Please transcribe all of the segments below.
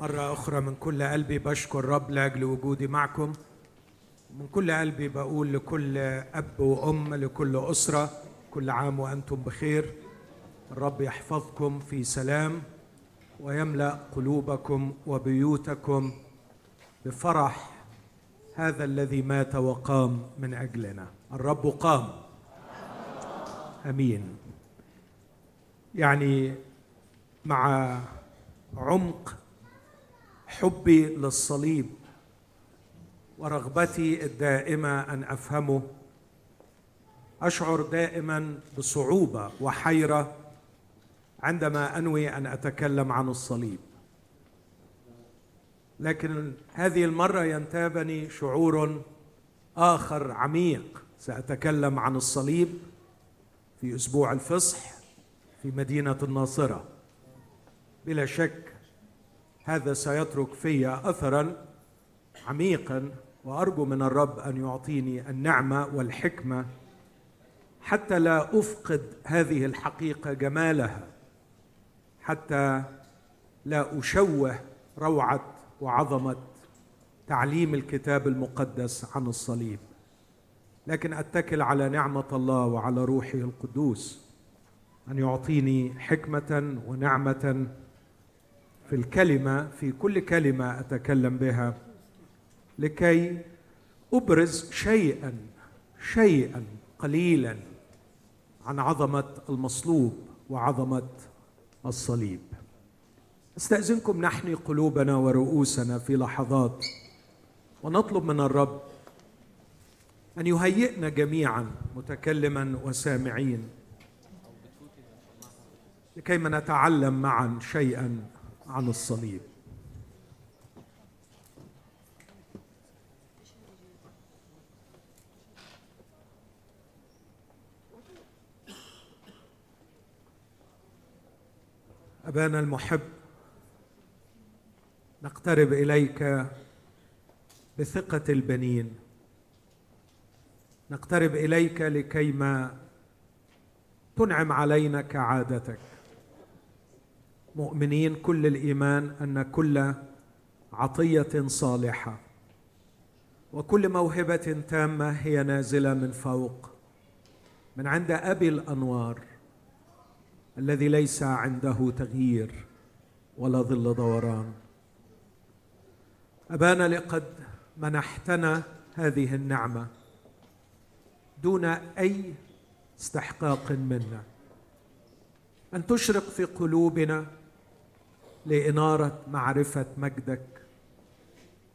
مرة أخرى من كل قلبي بشكر رب لأجل وجودي معكم. من كل قلبي بقول لكل أب وأم لكل أسرة كل عام وأنتم بخير. الرب يحفظكم في سلام ويملأ قلوبكم وبيوتكم بفرح هذا الذي مات وقام من أجلنا. الرب قام. أمين. يعني مع عمق حبي للصليب ورغبتي الدائمة أن أفهمه. أشعر دائما بصعوبة وحيرة عندما أنوي أن أتكلم عن الصليب. لكن هذه المرة ينتابني شعور آخر عميق. سأتكلم عن الصليب في أسبوع الفصح في مدينة الناصرة. بلا شك هذا سيترك في اثرا عميقا وأرجو من الرب أن يعطيني النعمة والحكمة حتى لا أفقد هذه الحقيقة جمالها حتى لا أشوه روعة وعظمة تعليم الكتاب المقدس عن الصليب. لكن أتكل على نعمة الله وعلى روحه القدوس أن يعطيني حكمة ونعمة في الكلمة في كل كلمة أتكلم بها. لكي أبرز شيئا شيئا قليلا عن عظمة المصلوب وعظمة الصليب. استأذنكم نحني قلوبنا ورؤوسنا في لحظات ونطلب من الرب أن يهيئنا جميعا متكلما وسامعين لكيما نتعلم معا شيئا عن الصليب. أبانا المحب نقترب إليك بثقة البنين. نقترب إليك لكيما تنعم علينا كعادتك. مؤمنين كل الإيمان أن كل عطية صالحة وكل موهبة تامة هي نازلة من فوق من عند أبي الأنوار الذي ليس عنده تغيير ولا ظل دوران. أبانا لقد منحتنا هذه النعمة دون أي استحقاق منا. أن تشرق في قلوبنا لإنارة معرفة مجدك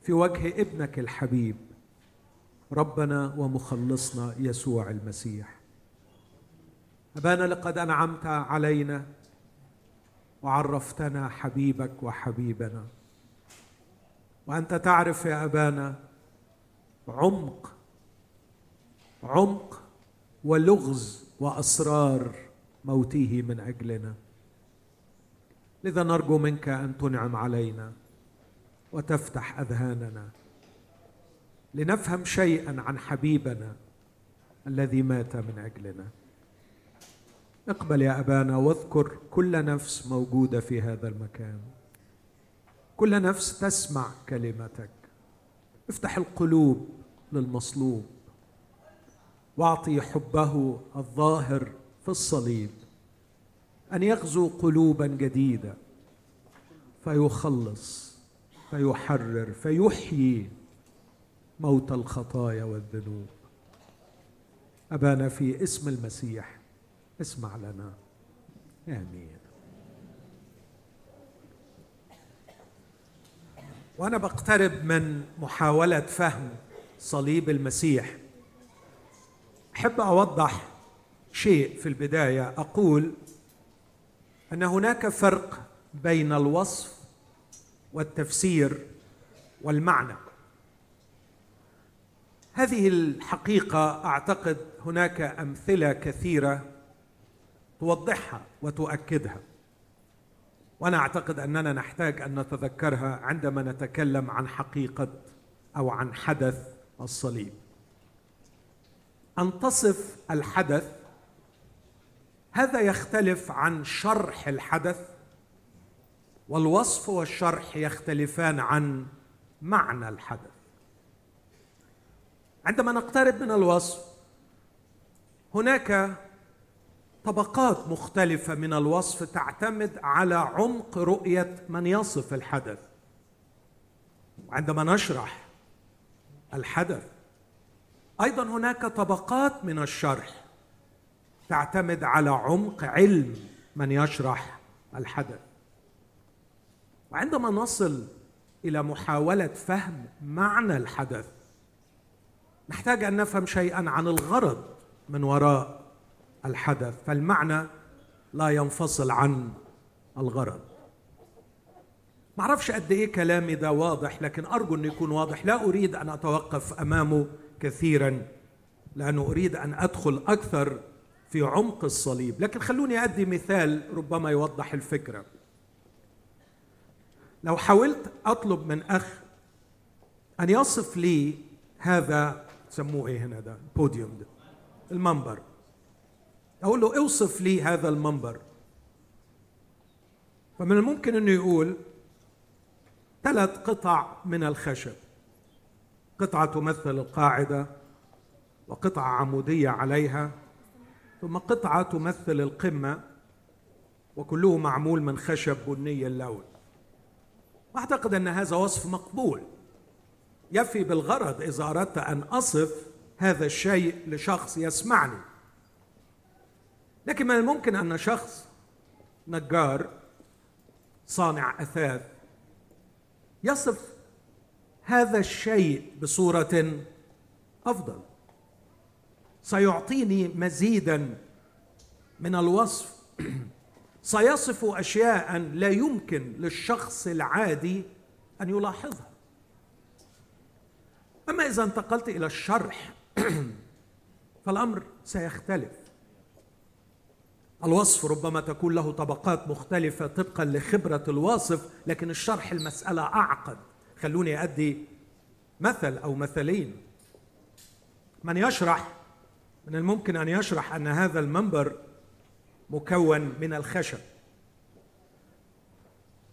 في وجه ابنك الحبيب ربنا ومخلصنا يسوع المسيح. أبانا لقد أنعمت علينا وعرفتنا حبيبك وحبيبنا. وأنت تعرف يا أبانا عمق عمق ولغز وأسرار موته من أجلنا. لذا نرجو منك أن تنعم علينا وتفتح أذهاننا لنفهم شيئا عن حبيبنا الذي مات من أجلنا. اقبل يا أبانا واذكر كل نفس موجودة في هذا المكان. كل نفس تسمع كلمتك. افتح القلوب للمصلوب. واعطي حبه الظاهر في الصليب. أن يغزو قلوبا جديده فيخلص فيحرر فيحيي موت الخطايا والذنوب. أبانا في اسم المسيح اسمع لنا. آمين. وأنا بقترب من محاولة فهم صليب المسيح. أحب أوضح شيء في البداية. أقول أن هناك فرق بين الوصف والتفسير والمعنى. هذه الحقيقة أعتقد هناك أمثلة كثيرة توضحها وتؤكدها وأنا أعتقد أننا نحتاج أن نتذكرها عندما نتكلم عن حقيقة أو عن حدث الصليب. ان تصف الحدث هذا يختلف عن شرح الحدث والوصف والشرح يختلفان عن معنى الحدث. عندما نقترب من الوصف هناك طبقات مختلفة من الوصف تعتمد على عمق رؤية من يصف الحدث. عندما نشرح الحدث أيضا هناك طبقات من الشرح تعتمد على عمق علم من يشرح الحدث. وعندما نصل إلى محاولة فهم معنى الحدث نحتاج أن نفهم شيئا عن الغرض من وراء الحدث فالمعنى لا ينفصل عن الغرض. ما أعرفش قد إيه كلامي ده واضح لكن أرجو انه يكون واضح. لا أريد أن أتوقف أمامه كثيرا لأنه أريد أن أدخل أكثر في عمق الصليب. لكن خلوني أدي مثال ربما يوضح الفكرة. لو حاولت أطلب من أخ أن يصف لي هذا سموه إيه هنا ده؟ البوديوم ده. المنبر. أقول له أوصف لي هذا المنبر. فمن الممكن إنه يقول ثلاث قطع من الخشب. قطعة تمثل القاعدة وقطعة عمودية عليها. ثم قطعة تمثل القمة وكله معمول من خشب بني اللون. وأعتقد أن هذا وصف مقبول. يفي بالغرض إذا أردت أن أصف هذا الشيء لشخص يسمعني. لكن من الممكن أن شخص نجار صانع أثاث يصف هذا الشيء بصورة أفضل؟ سيعطيني مزيدا من الوصف. سيصف أشياء لا يمكن للشخص العادي أن يلاحظها. أما إذا انتقلت إلى الشرح فالأمر سيختلف. الوصف ربما تكون له طبقات مختلفة طبقا لخبرة الواصف لكن الشرح المسألة أعقد. خلوني أدي مثل أو مثلين. من يشرح من الممكن أن يشرح أن هذا المنبر مكون من الخشب.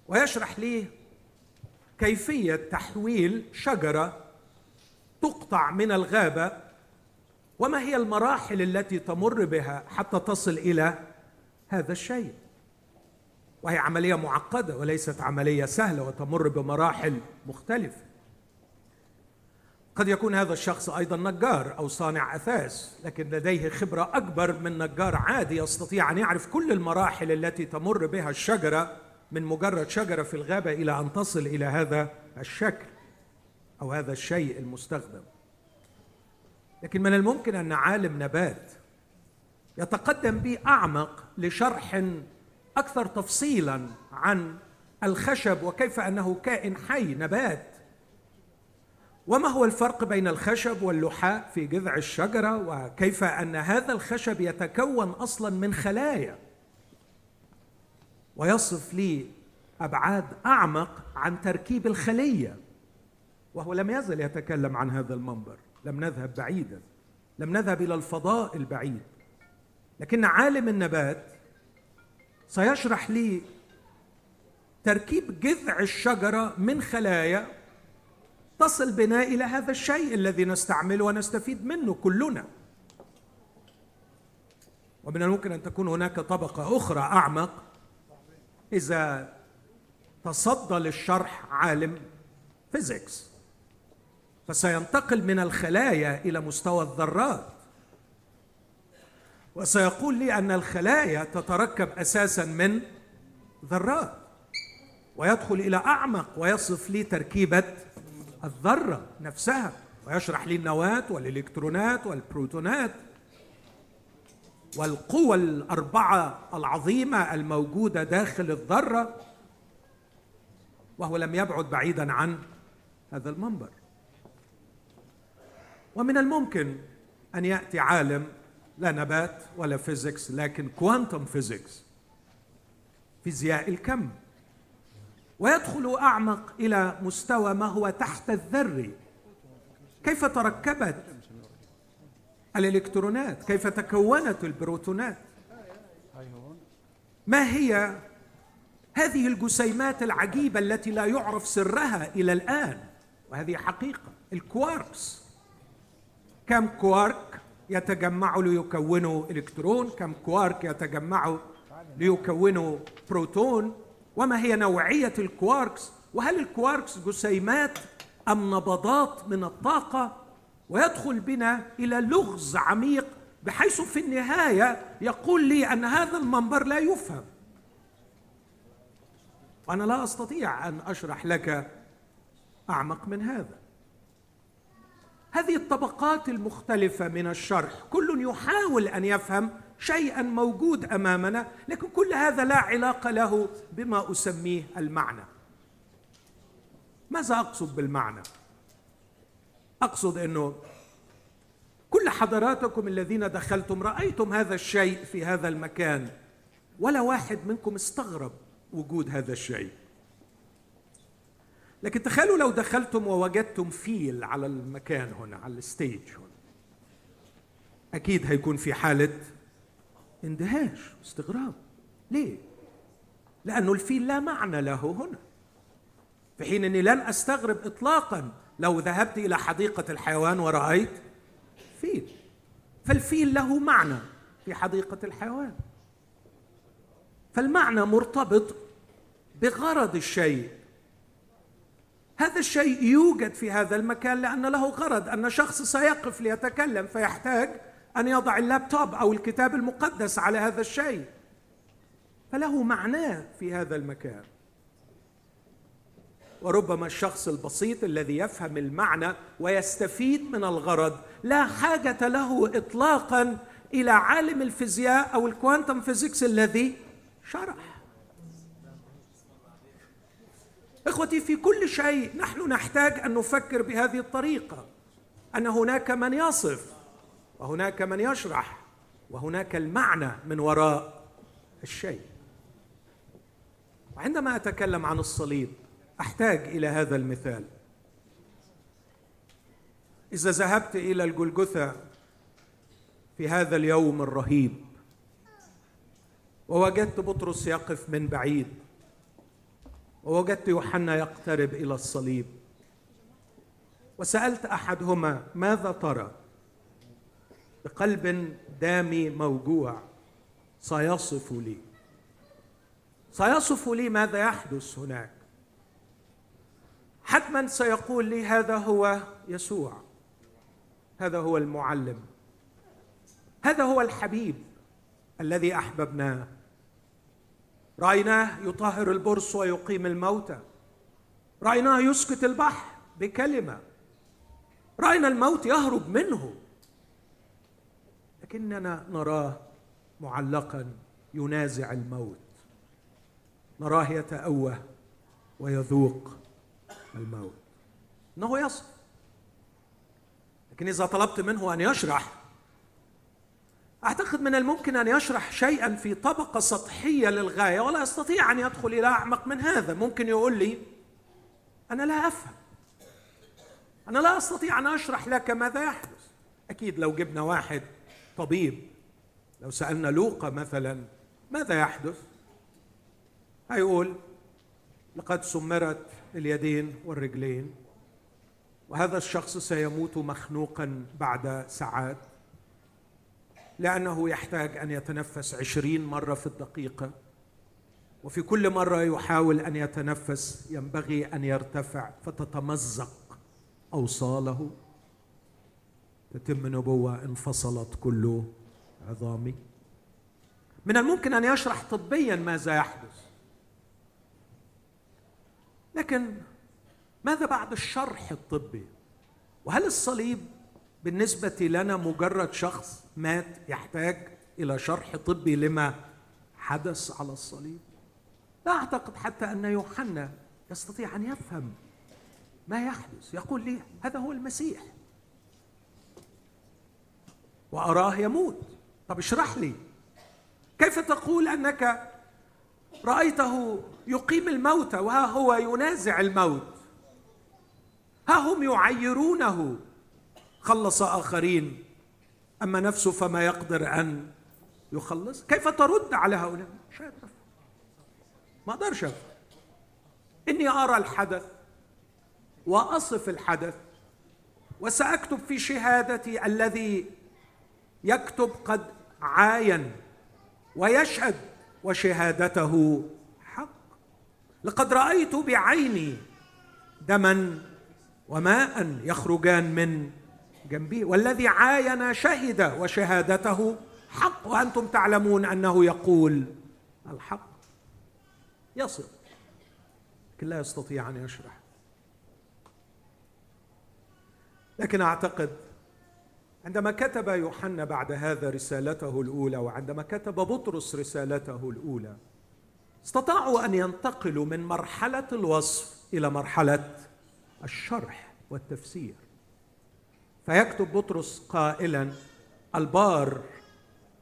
ويشرح لي كيفية تحويل شجرة تقطع من الغابة وما هي المراحل التي تمر بها حتى تصل إلى هذا الشيء. وهي عملية معقدة وليست عملية سهلة وتمر بمراحل مختلفة. قد يكون هذا الشخص أيضا نجار أو صانع أثاث لكن لديه خبرة أكبر من نجار عادي يستطيع أن يعرف كل المراحل التي تمر بها الشجرة من مجرد شجرة في الغابة إلى أن تصل إلى هذا الشكل أو هذا الشيء المستخدم. لكن من الممكن أن عالم نبات يتقدم بي اعمق لشرح أكثر تفصيلا عن الخشب وكيف أنه كائن حي نبات وما هو الفرق بين الخشب واللحاء في جذع الشجرة؟ وكيف أن هذا الخشب يتكون أصلا من خلايا؟ ويصف لي أبعاد أعمق عن تركيب الخلية. وهو لم يزل يتكلم عن هذا المنبر. لم نذهب بعيدا. لم نذهب إلى الفضاء البعيد. لكن عالم النبات سيشرح لي تركيب جذع الشجرة من خلايا تصل بنا إلى هذا الشيء الذي نستعمله ونستفيد منه كلنا. ومن الممكن أن تكون هناك طبقة أخرى أعمق إذا تصدى للشرح عالم Physics. فسينتقل من الخلايا إلى مستوى الذرات. وسيقول لي أن الخلايا تتركب أساسا من ذرات. ويدخل إلى أعمق ويصف لي تركيبة الذرة نفسها ويشرح لي النواه والإلكترونات والبروتونات. والقوى الأربعة العظيمة الموجودة داخل الذرة وهو لم يبعد بعيدا عن هذا المنبر. ومن الممكن أن يأتي عالم لا نبات ولا physics لكن quantum physics فيزياء الكم. ويدخل أعمق إلى مستوى ما هو تحت الذري كيف تركبت الإلكترونات؟ كيف تكونت البروتونات؟ ما هي هذه الجسيمات العجيبة التي لا يعرف سرها إلى الآن؟ وهذه حقيقة الكواركس. كم كوارك يتجمعوا ليكونوا إلكترون؟ كم كوارك يتجمعوا ليكونوا بروتون؟ وما هي نوعية الكواركس؟ وهل الكواركس جسيمات أم نبضات من الطاقة؟ ويدخل بنا إلى لغز عميق بحيث في النهاية يقول لي أن هذا المنبر لا يفهم. وأنا لا أستطيع أن أشرح لك أعمق من هذا. هذه الطبقات المختلفة من الشرح كل يحاول أن يفهم شيئا موجود أمامنا لكن كل هذا لا علاقة له بما أسميه المعنى. ماذا أقصد بالمعنى؟ أقصد إنه كل حضراتكم الذين دخلتم رأيتم هذا الشيء في هذا المكان ولا واحد منكم استغرب وجود هذا الشيء. لكن تخيلوا لو دخلتم ووجدتم فيل على المكان هنا على ال stage هنا. أكيد هيكون في حالة اندهاش واستغراب ليه؟ لأنه الفيل لا معنى له هنا. في حين إني لن أستغرب اطلاقا لو ذهبت إلى حديقة الحيوان ورأيت فيل. فالفيل له معنى في حديقة الحيوان. فالمعنى مرتبط بغرض الشيء. هذا الشيء يوجد في هذا المكان لأن له غرض. أن شخص سيقف ليتكلم فيحتاج أن يضع اللابتوب أو الكتاب المقدس على هذا الشيء. فله معناه في هذا المكان. وربما الشخص البسيط الذي يفهم المعنى ويستفيد من الغرض لا حاجة له اطلاقا إلى عالم الفيزياء أو الكوانتم فيزيكس الذي شرح. إخوتي في كل شيء نحن نحتاج أن نفكر بهذه الطريقة. أن هناك من يصف وهناك من يشرح وهناك المعنى من وراء الشيء. وعندما أتكلم عن الصليب أحتاج إلى هذا المثال. إذا ذهبت إلى الجلجثة في هذا اليوم الرهيب ووجدت بطرس يقف من بعيد ووجدت يوحنا يقترب إلى الصليب وسألت أحدهما ماذا ترى؟ بقلب دامي موجوع سيصف لي. سيصف لي ماذا يحدث هناك؟ حتما سيقول لي هذا هو يسوع. هذا هو المعلم. هذا هو الحبيب الذي أحببناه. رأيناه يطهر البرص ويقيم الموتى رأيناه يسكت البحر بكلمة. رأينا الموت يهرب منه. لكننا نراه معلقا ينازع الموت. نراه يتأوه ويذوق الموت. إنه يصف لكن إذا طلبت منه أن يشرح أعتقد من الممكن أن يشرح شيئا في طبقة سطحية للغاية ولا يستطيع أن يدخل إلى أعمق من هذا. ممكن يقول لي أنا لا أفهم. أنا لا أستطيع أن أشرح لك ماذا يحدث. أكيد لو جبنا واحد طبيب. لو سألنا لوقا مثلا ماذا يحدث؟ هيقول لقد سمرت اليدين والرجلين وهذا الشخص سيموت مخنوقا بعد ساعات لأنه يحتاج أن يتنفس عشرين مرة في الدقيقة وفي كل مرة يحاول أن يتنفس ينبغي أن يرتفع فتتمزق أوصاله. تتم نبوة انفصلت كل عظامي من الممكن أن يشرح طبيا ماذا يحدث. لكن ماذا بعد الشرح الطبي؟ وهل الصليب بالنسبة لنا مجرد شخص مات يحتاج إلى شرح طبي لما حدث على الصليب؟ لا أعتقد حتى أن يوحنا يستطيع أن يفهم ما يحدث. يقول لي هذا هو المسيح. وأراه يموت. طب اشرح لي. كيف تقول أنك رأيته يقيم الموتى وها هو ينازع الموت؟ ها هم يعيرونه. خلص آخرين. أما نفسه فما يقدر أن يخلص. كيف ترد على هؤلاء؟ مش ما افهم إني أرى الحدث وأصف الحدث وسأكتب في شهادتي الذي يكتب قد عاين ويشهد وشهادته حق. لقد رأيت بعيني دما وماء يخرجان من جنبه والذي عاين شهد وشهادته حق. وأنتم تعلمون أنه يقول الحق. يصل. لكن لا يستطيع أن يشرح. لكن أعتقد عندما كتب يوحنا بعد هذا رسالته الأولى وعندما كتب بطرس رسالته الأولى استطاعوا أن ينتقلوا من مرحلة الوصف إلى مرحلة الشرح والتفسير. فيكتب بطرس قائلا البار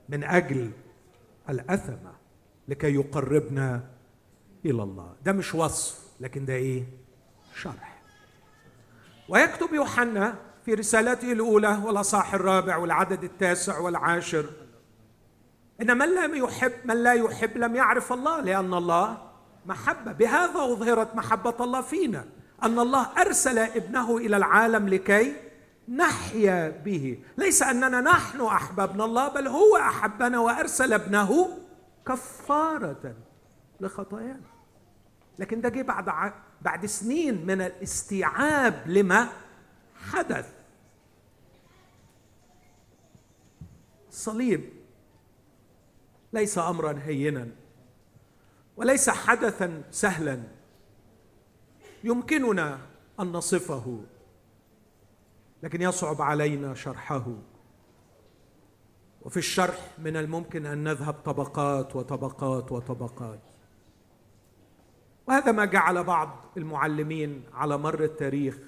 من أجل الأثمة لكي يقربنا إلى الله. ده مش وصف لكن ده إيه؟ شرح. ويكتب يوحنا في رسالته الأولى والاصحاح الرابع والعدد التاسع والعاشر. إن من لم يحب من لا يحب لم يعرف الله لأن الله محبة. بهذا أظهرت محبة الله فينا أن الله أرسل ابنه إلى العالم لكي نحيا به. ليس أننا نحن احببنا الله بل هو أحبنا وأرسل ابنه كفارة لخطايانا. لكن ده جه بعد بعد سنين من الاستيعاب لما حدث. الصليب ليس امرا هينا وليس حدثا سهلا. يمكننا أن نصفه لكن يصعب علينا شرحه. وفي الشرح من الممكن أن نذهب طبقات وطبقات وطبقات. وهذا ما جعل بعض المعلمين على مر التاريخ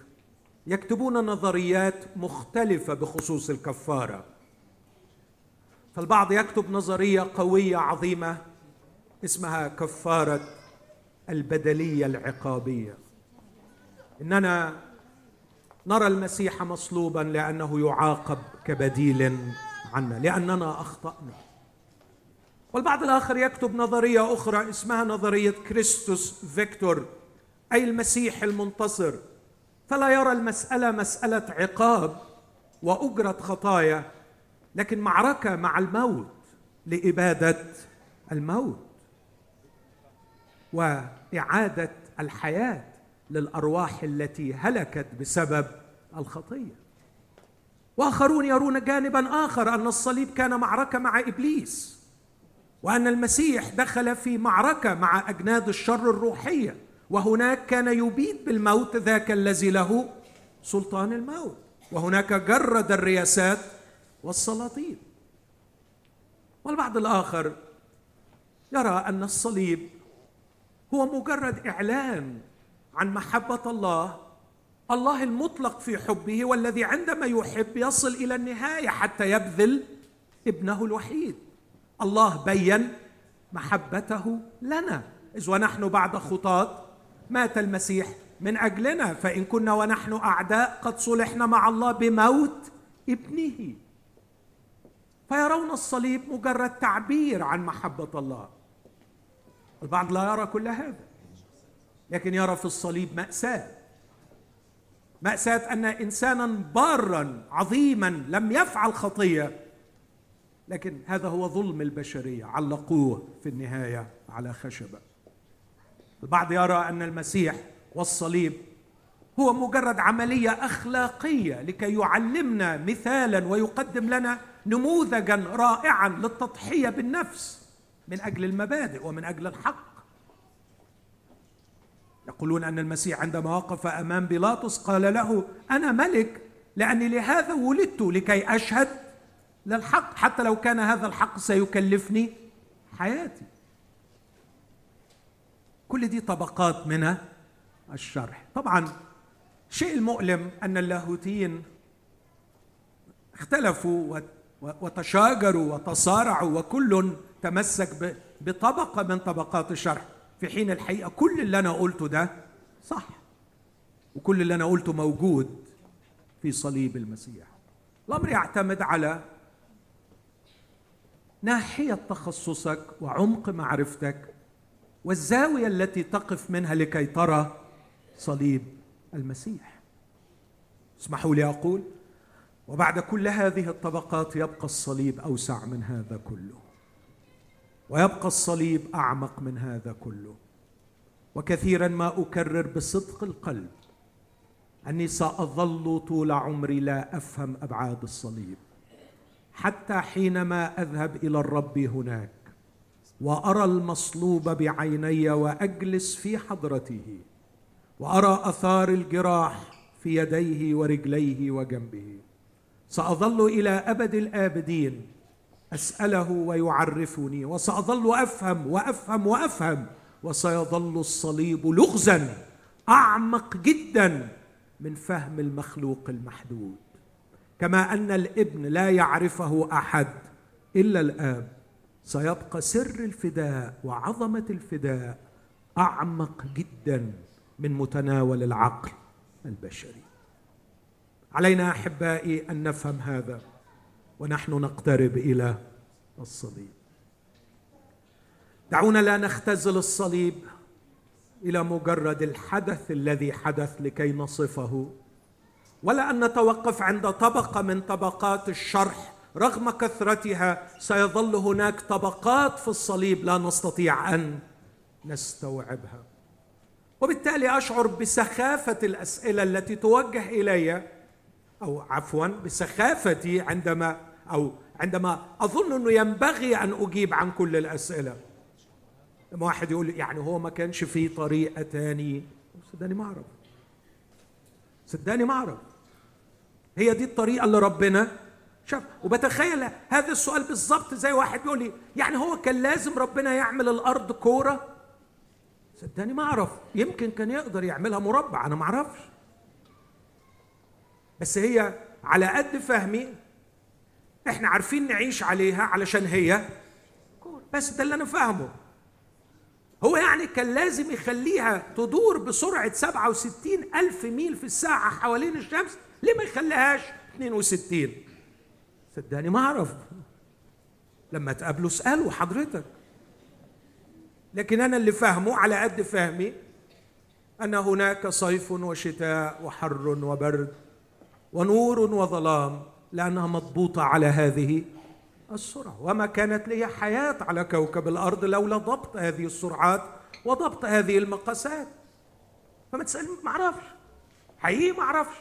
يكتبون نظريات مختلفة بخصوص الكفارة. فالبعض يكتب نظرية قوية عظيمة اسمها كفارة البدلية العقابية. إننا نرى المسيح مصلوبا لأنه يعاقب كبديل عنا لأننا أخطأنا. والبعض الآخر يكتب نظرية أخرى اسمها نظرية كريستوس فيكتور أي المسيح المنتصر. فلا يرى المسألة مسألة عقاب وأجرة خطايا لكن معركة مع الموت لإبادة الموت وإعادة الحياة للأرواح التي هلكت بسبب الخطية. وآخرون يرون جانبا آخر أن الصليب كان معركة مع إبليس وأن المسيح دخل في معركة مع أجناد الشر الروحية وهناك كان يبيد بالموت ذاك الذي له سلطان الموت وهناك جرد الرياسات والسلاطين. والبعض الآخر يرى أن الصليب هو مجرد إعلان عن محبة الله الله المطلق في حبه والذي عندما يحب يصل إلى النهاية حتى يبذل ابنه الوحيد. الله بين محبته لنا. إذ ونحن بعد خطاة مات المسيح من أجلنا فإن كنا ونحن أعداء قد صلحنا مع الله بموت ابنه. فيرون الصليب مجرد تعبير عن محبة الله. البعض لا يرى كل هذا لكن يرى في الصليب مأساة. مأساة أن إنسانا بارا عظيما لم يفعل خطية لكن هذا هو ظلم البشرية. علقوه في النهاية على خشبة. البعض يرى أن المسيح والصليب هو مجرد عملية أخلاقية لكي يعلمنا مثالا ويقدم لنا نموذجا رائعا للتضحية بالنفس من أجل المبادئ ومن أجل الحق. يقولون أن المسيح عندما وقف أمام بيلاطس قال له أنا ملك لأني لهذا ولدت لكي أشهد للحق. حتى لو كان هذا الحق سيكلفني حياتي. كل دي طبقات من الشرح. طبعا الشيء المؤلم أن اللاهوتيين اختلفوا وتشاجروا وتصارعوا وكل تمسك بطبقة من طبقات الشرح في حين الحقيقة كل اللي أنا قلته ده صح. وكل اللي أنا قلته موجود في صليب المسيح. الأمر يعتمد على ناحية تخصصك وعمق معرفتك والزاوية التي تقف منها لكي ترى صليب المسيح. اسمحوا لي أقول وبعد كل هذه الطبقات يبقى الصليب أوسع من هذا كله. ويبقى الصليب أعمق من هذا كله. وكثيرا ما أكرر بصدق القلب. أني سأظل طول عمري لا أفهم أبعاد الصليب. حتى حينما أذهب إلى الرب هناك وأرى المصلوب بعيني وأجلس في حضرته وأرى أثار الجراح في يديه ورجليه وجنبه. سأظل إلى أبد الآبدين أسأله ويعرفني وسأظل أفهم وأفهم وأفهم وسيظل الصليب لغزا أعمق جدا من فهم المخلوق المحدود. كما أن الابن لا يعرفه أحد إلا الآب سيبقى سر الفداء وعظمة الفداء أعمق جدا من متناول العقل البشري. علينا أحبائي أن نفهم هذا ونحن نقترب إلى الصليب. دعونا لا نختزل الصليب إلى مجرد الحدث الذي حدث لكي نصفه ولا أن نتوقف عند طبقة من طبقات الشرح. رغم كثرتها سيظل هناك طبقات في الصليب لا نستطيع أن نستوعبها. وبالتالي أشعر بسخافة الأسئلة التي توجه إلي أو عفوا بسخافتي عندما أو عندما أظن أنه ينبغي أن أجيب عن كل الأسئلة. لما واحد يقول يعني هو ما كانش في طريقة تاني. صدقني ما أعرف. صدقني ما أعرف. هي دي الطريقة اللي ربنا شاف. وبتخيل هذا السؤال بالظبط زي واحد بيقول لي يعني هو كان لازم ربنا يعمل الأرض كورة؟ صدقني ما أعرف. يمكن كان يقدر يعملها مربع أنا ما أعرفش. بس هي على قد فهمي. إحنا عارفين نعيش عليها علشان هي. بس ده اللي أنا فاهمه. هو يعني كان لازم يخليها تدور بسرعة 67 ألف ميل في الساعة حوالين الشمس. ليه ما يخليهاش 62 صدقني ما أعرف. لما تقابله اسأله حضرتك. لكن أنا اللي فاهمه على قد فهمي أن هناك صيف وشتاء وحر وبرد. ونور وظلام لأنها مضبوطة على هذه السرعة. وما كانت لي حياة على كوكب الأرض لولا ضبط هذه السرعات وضبط هذه المقاسات. فما تسألني ما أعرفش. حقيقي ما أعرفش.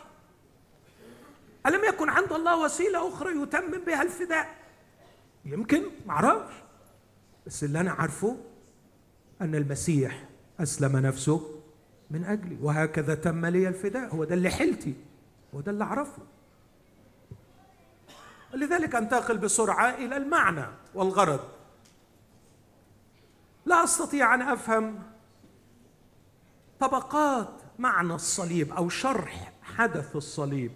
ألم يكن عند الله وسيلة أخرى يتمم بها الفداء؟ يمكن ما أعرفش. بس اللي أنا عارفه أن المسيح أسلم نفسه من أجلي وهكذا تم لي الفداء. هو ده اللي حلتي. هو ده اللي أعرفه لذلك أنتقل بسرعة إلى المعنى والغرض. لا أستطيع أن أفهم طبقات معنى الصليب أو شرح حدث الصليب.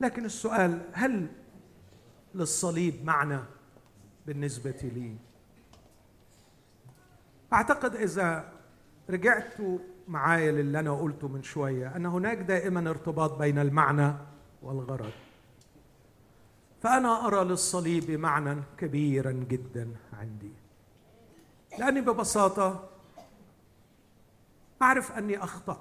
لكن السؤال هل للصليب معنى بالنسبة لي؟ أعتقد إذا رجعت معايا للي أنا قلته من شوية أن هناك دائما ارتباط بين المعنى والغرض. فأنا أرى للصليب معنى كبيرا جدا عندي. لأني ببساطة أعرف أني أخطأت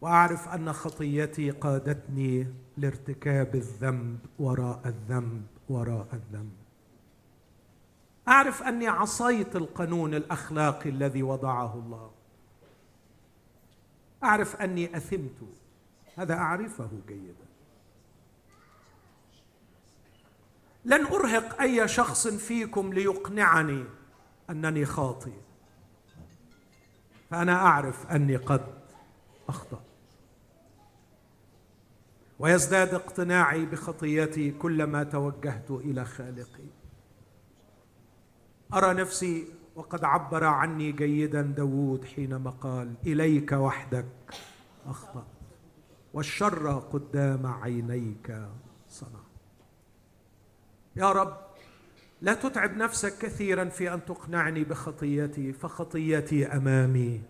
وأعرف أن خطيتي قادتني لارتكاب الذنب وراء الذنب وراء الذنب. أعرف أني عصيت القانون الأخلاقي الذي وضعه الله. أعرف أني أثمت. هذا أعرفه جيدا. لن أرهق أي شخص فيكم ليقنعني أنني خاطئ. فأنا أعرف أني قد أخطأت. ويزداد اقتناعي بخطيتي كلما توجهت إلى خالقي. أرى نفسي وقد عبر عني جيدا داود حينما قال إليك وحدك أخطأت والشر قدام عينيك صنعت. يا رب لا تتعب نفسك كثيرا في أن تقنعني بخطيتي فخطيتي أمامي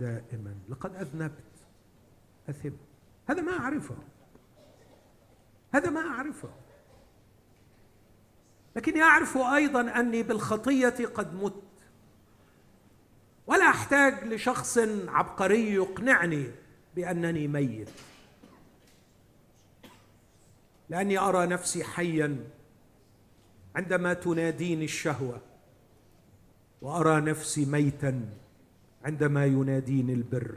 دائما. لقد أذنبت اثم هذا ما أعرفه. هذا ما أعرفه. لكني أعرف أيضا أني بالخطية قد مت. ولا أحتاج لشخص عبقري يقنعني بأنني ميت. لأني أرى نفسي حيا عندما تناديني الشهوة وأرى نفسي ميتا عندما يناديني البر.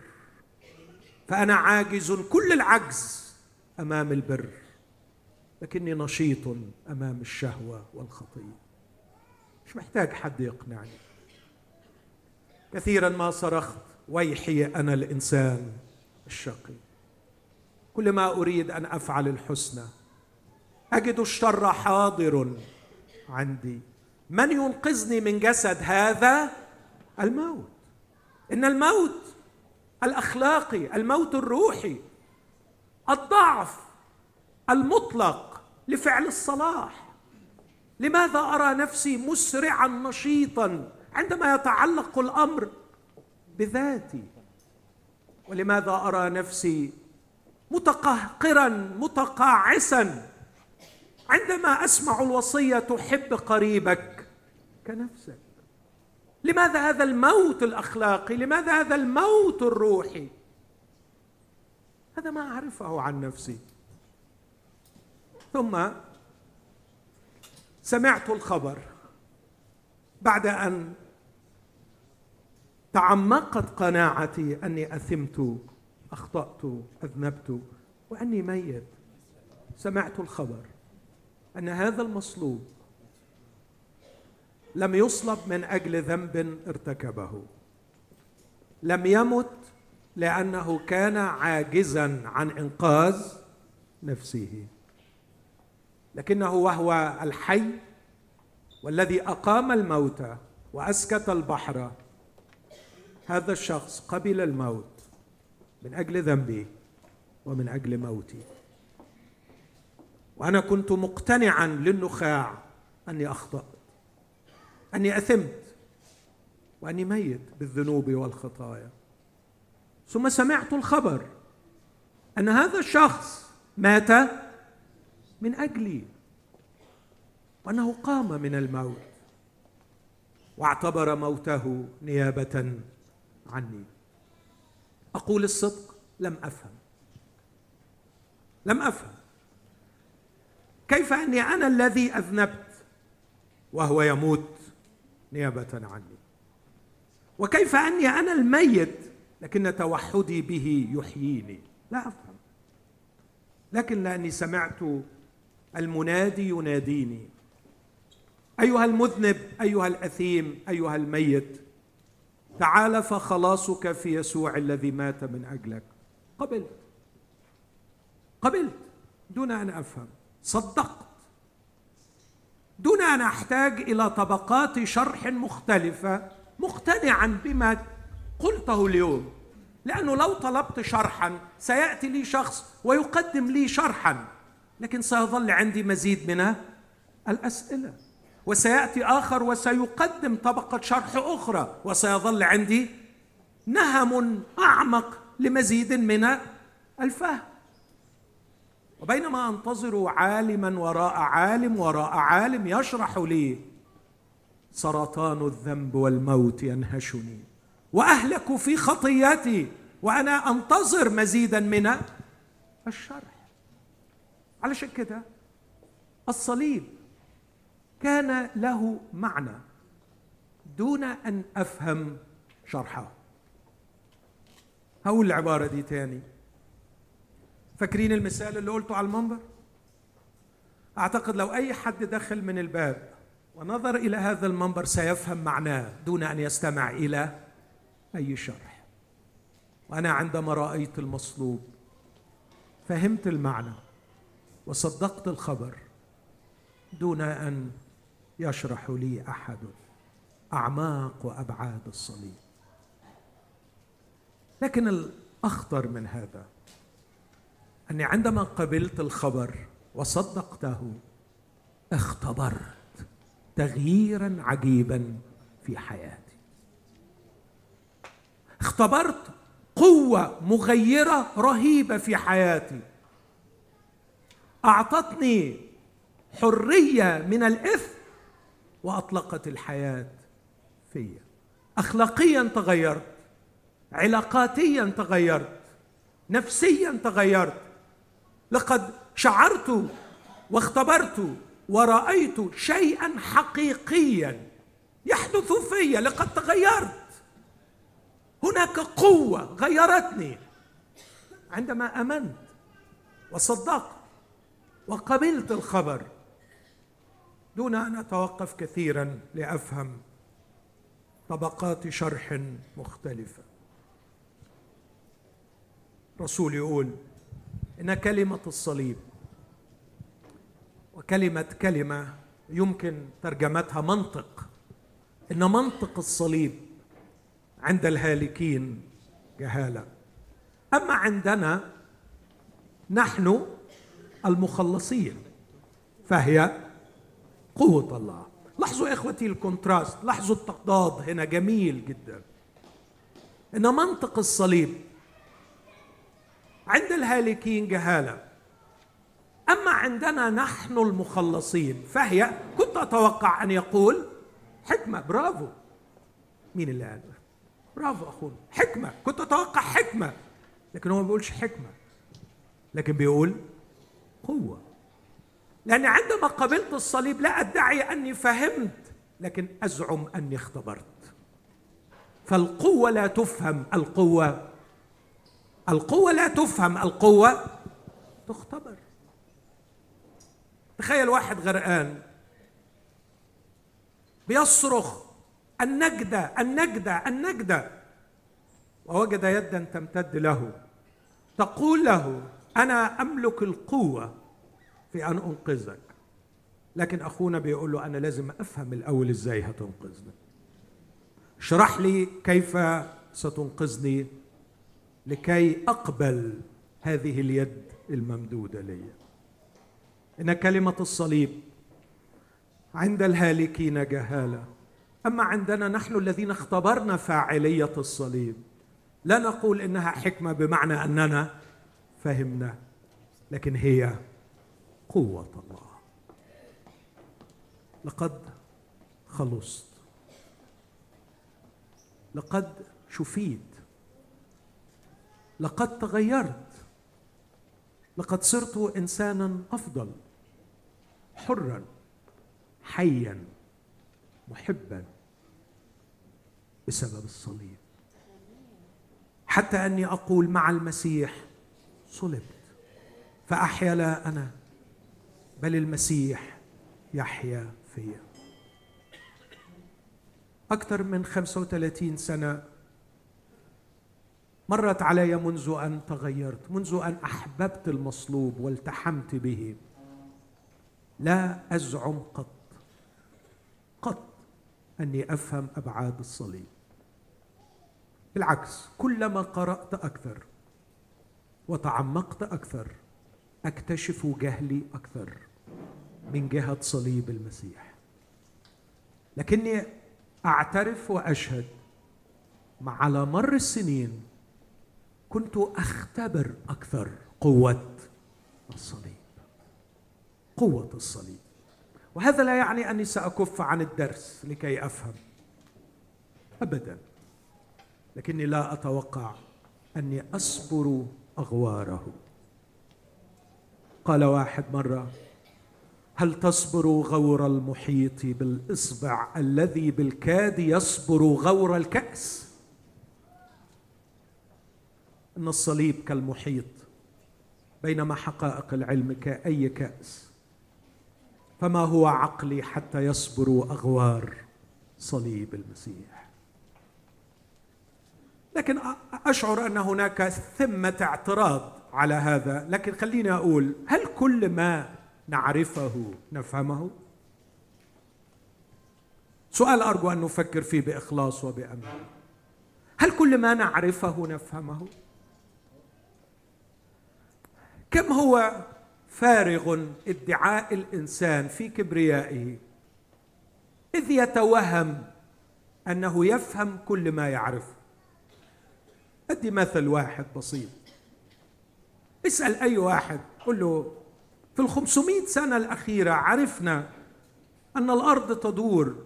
فأنا عاجز كل العجز أمام البر. لكني نشيط أمام الشهوة والخطيه مش محتاج حد يقنعني. كثيرا ما صرخت ويحي أنا الإنسان الشقي. كل ما أريد أن أفعل الحسنى أجد الشر حاضر عندي. من ينقذني من جسد هذا؟ الموت. إن الموت الأخلاقي الموت الروحي الضعف المطلق لفعل الصلاح. لماذا أرى نفسي مسرعا نشيطا عندما يتعلق الأمر بذاتي؟ ولماذا أرى نفسي متقهقرا متقاعسا عندما أسمع الوصية تحب قريبك كنفسك؟ لماذا هذا الموت الأخلاقي؟ لماذا هذا الموت الروحي؟ هذا ما أعرفه عن نفسي. ثم سمعت الخبر بعد أن تعمقت قناعتي أني أثمت أخطأت أذنبت وأني ميت. سمعت الخبر أن هذا المصلوب لم يصلب من أجل ذنب ارتكبه. لم يمت لأنه كان عاجزا عن إنقاذ نفسه. لكنه وهو الحي والذي أقام الموتى وأسكت البحر. هذا الشخص قبل الموت من أجل ذنبي ومن أجل موتي. وأنا كنت مقتنعا للنخاع أني أخطأت أني أثمت وأني ميت بالذنوب والخطايا. ثم سمعت الخبر أن هذا الشخص مات من أجلي. وأنه قام من الموت. واعتبر موته نيابة عني. أقول الصدق لم أفهم. لم أفهم. كيف أني أنا الذي أذنبت وهو يموت نيابة عني؟ وكيف أني أنا الميت لكن توحدي به يحييني؟ لا أفهم. لكن لأني سمعت المنادي يناديني. أيها المذنب أيها الأثيم أيها الميت تعال فخلاصك في يسوع الذي مات من أجلك. قبلت. قبلت دون أن أفهم. صدقت. دون أن أحتاج إلى طبقات شرح مختلفة مقتنعا بما قلته اليوم. لأنه لو طلبت شرحا سيأتي لي شخص ويقدم لي شرحا. لكن سيظل عندي مزيد من الأسئلة. وسيأتي آخر وسيقدم طبقة شرح أخرى وسيظل عندي نهم أعمق لمزيد من الفهم. وبينما أنتظر عالما وراء عالم وراء عالم يشرح لي سرطان الذنب والموت ينهشني وأهلك في خطيتي وأنا أنتظر مزيدا من الشرح. علشان كده الصليب كان له معنى دون أن أفهم شرحه. هقول العبارة دي تاني. فاكرين المثال اللي قلته على المنبر؟ أعتقد لو أي حد دخل من الباب ونظر إلى هذا المنبر سيفهم معناه دون أن يستمع إلى أي شرح. وأنا عندما رأيت المصلوب فهمت المعنى. وصدقت الخبر دون أن يشرح لي أحد. أعماق وابعاد الصليب. لكن الأخطر من هذا أني عندما قبلت الخبر وصدقته اختبرت تغييرا عجيبا في حياتي. اختبرت قوة مغيرة رهيبة في حياتي. أعطتني حرية من الإثم وأطلقت الحياة فيا. اخلاقيا تغيرت علاقاتيا تغيرت نفسيا تغيرت. لقد شعرت واختبرت ورأيت شيئا حقيقيا يحدث في لقد تغيرت. هناك قوة غيرتني عندما آمنت وصدقت. وقبلت الخبر. دون أن أتوقف كثيرا لأفهم طبقات شرح مختلفة. رسول يقول إن كلمة الصليب وكلمة كلمة يمكن ترجمتها منطق. إن منطق الصليب عند الهالكين جهالة. أما عندنا نحن المخلصين فهي قوة الله. لاحظوا إخوتي الكونتراست لاحظوا التضاد هنا جميل جدا. إن منطق الصليب عند الهالكين جهالة أما عندنا نحن المخلصين فهي كنت أتوقع أن يقول حكمة برافو. مين اللي قال برافو أخونا حكمة كنت أتوقع حكمة لكن هو ما بيقولش حكمة لكن بيقول قوة. لأن عندما قبلت الصليب لا أدعي أني فهمت لكن أزعم أني اختبرت. فالقوة لا تفهم القوة القوة لا تفهم القوة تختبر. تخيل واحد غرقان بيصرخ النجدة النجدة النجدة ووجد يدا تمتد له تقول له أنا أملك القوة في أن أنقذك. لكن أخونا بيقول له أنا لازم أفهم الأول إزاي هتنقذني. اشرح لي كيف ستنقذني لكي أقبل هذه اليد الممدودة لي. إن كلمة الصليب عند الهالكين جهالة. أما عندنا نحن الذين اختبرنا فاعلية الصليب لا نقول إنها حكمة بمعنى أننا فهمنا لكن هي قوة الله. لقد خلصت. لقد شفيت. لقد تغيرت. لقد صرت إنسانا أفضل حرا حيا محبا بسبب الصليب. حتى أني أقول مع المسيح صلبت. فأحيا لا أنا بل المسيح يحيا فيا. أكثر من 35 سنة مرت علي منذ أن تغيرت منذ أن أحببت المصلوب والتحمت به. لا أزعم قط قط أني أفهم أبعاد الصليب. بالعكس كلما قرأت أكثر وتعمقت أكثر أكتشف جهلي أكثر من جهة صليب المسيح. لكني أعترف وأشهد مع على مر السنين كنت أختبر أكثر قوة الصليب قوة الصليب. وهذا لا يعني أني سأكف عن الدرس لكي أفهم أبدا لكني لا أتوقع أني أصبر أغواره. قال واحد مرة هل تصبر غور المحيط بالإصبع الذي بالكاد يصبر غور الكأس؟ إن الصليب كالمحيط بينما حقائق العلم كأي كأس. فما هو عقلي حتى يصبر أغوار صليب المسيح؟ لكن أشعر أن هناك ثمة اعتراض على هذا. لكن خليني أقول هل كل ما نعرفه نفهمه؟ سؤال أرجو أن نفكر فيه بإخلاص وبأمل. هل كل ما نعرفه نفهمه؟ كم هو فارغ ادعاء الإنسان في كبريائه إذ يتوهم أنه يفهم كل ما يعرفه؟ ادي مثل واحد بسيط. اسأل أي واحد قل له في الخمسمائة سنة الأخيرة عرفنا أن الأرض تدور.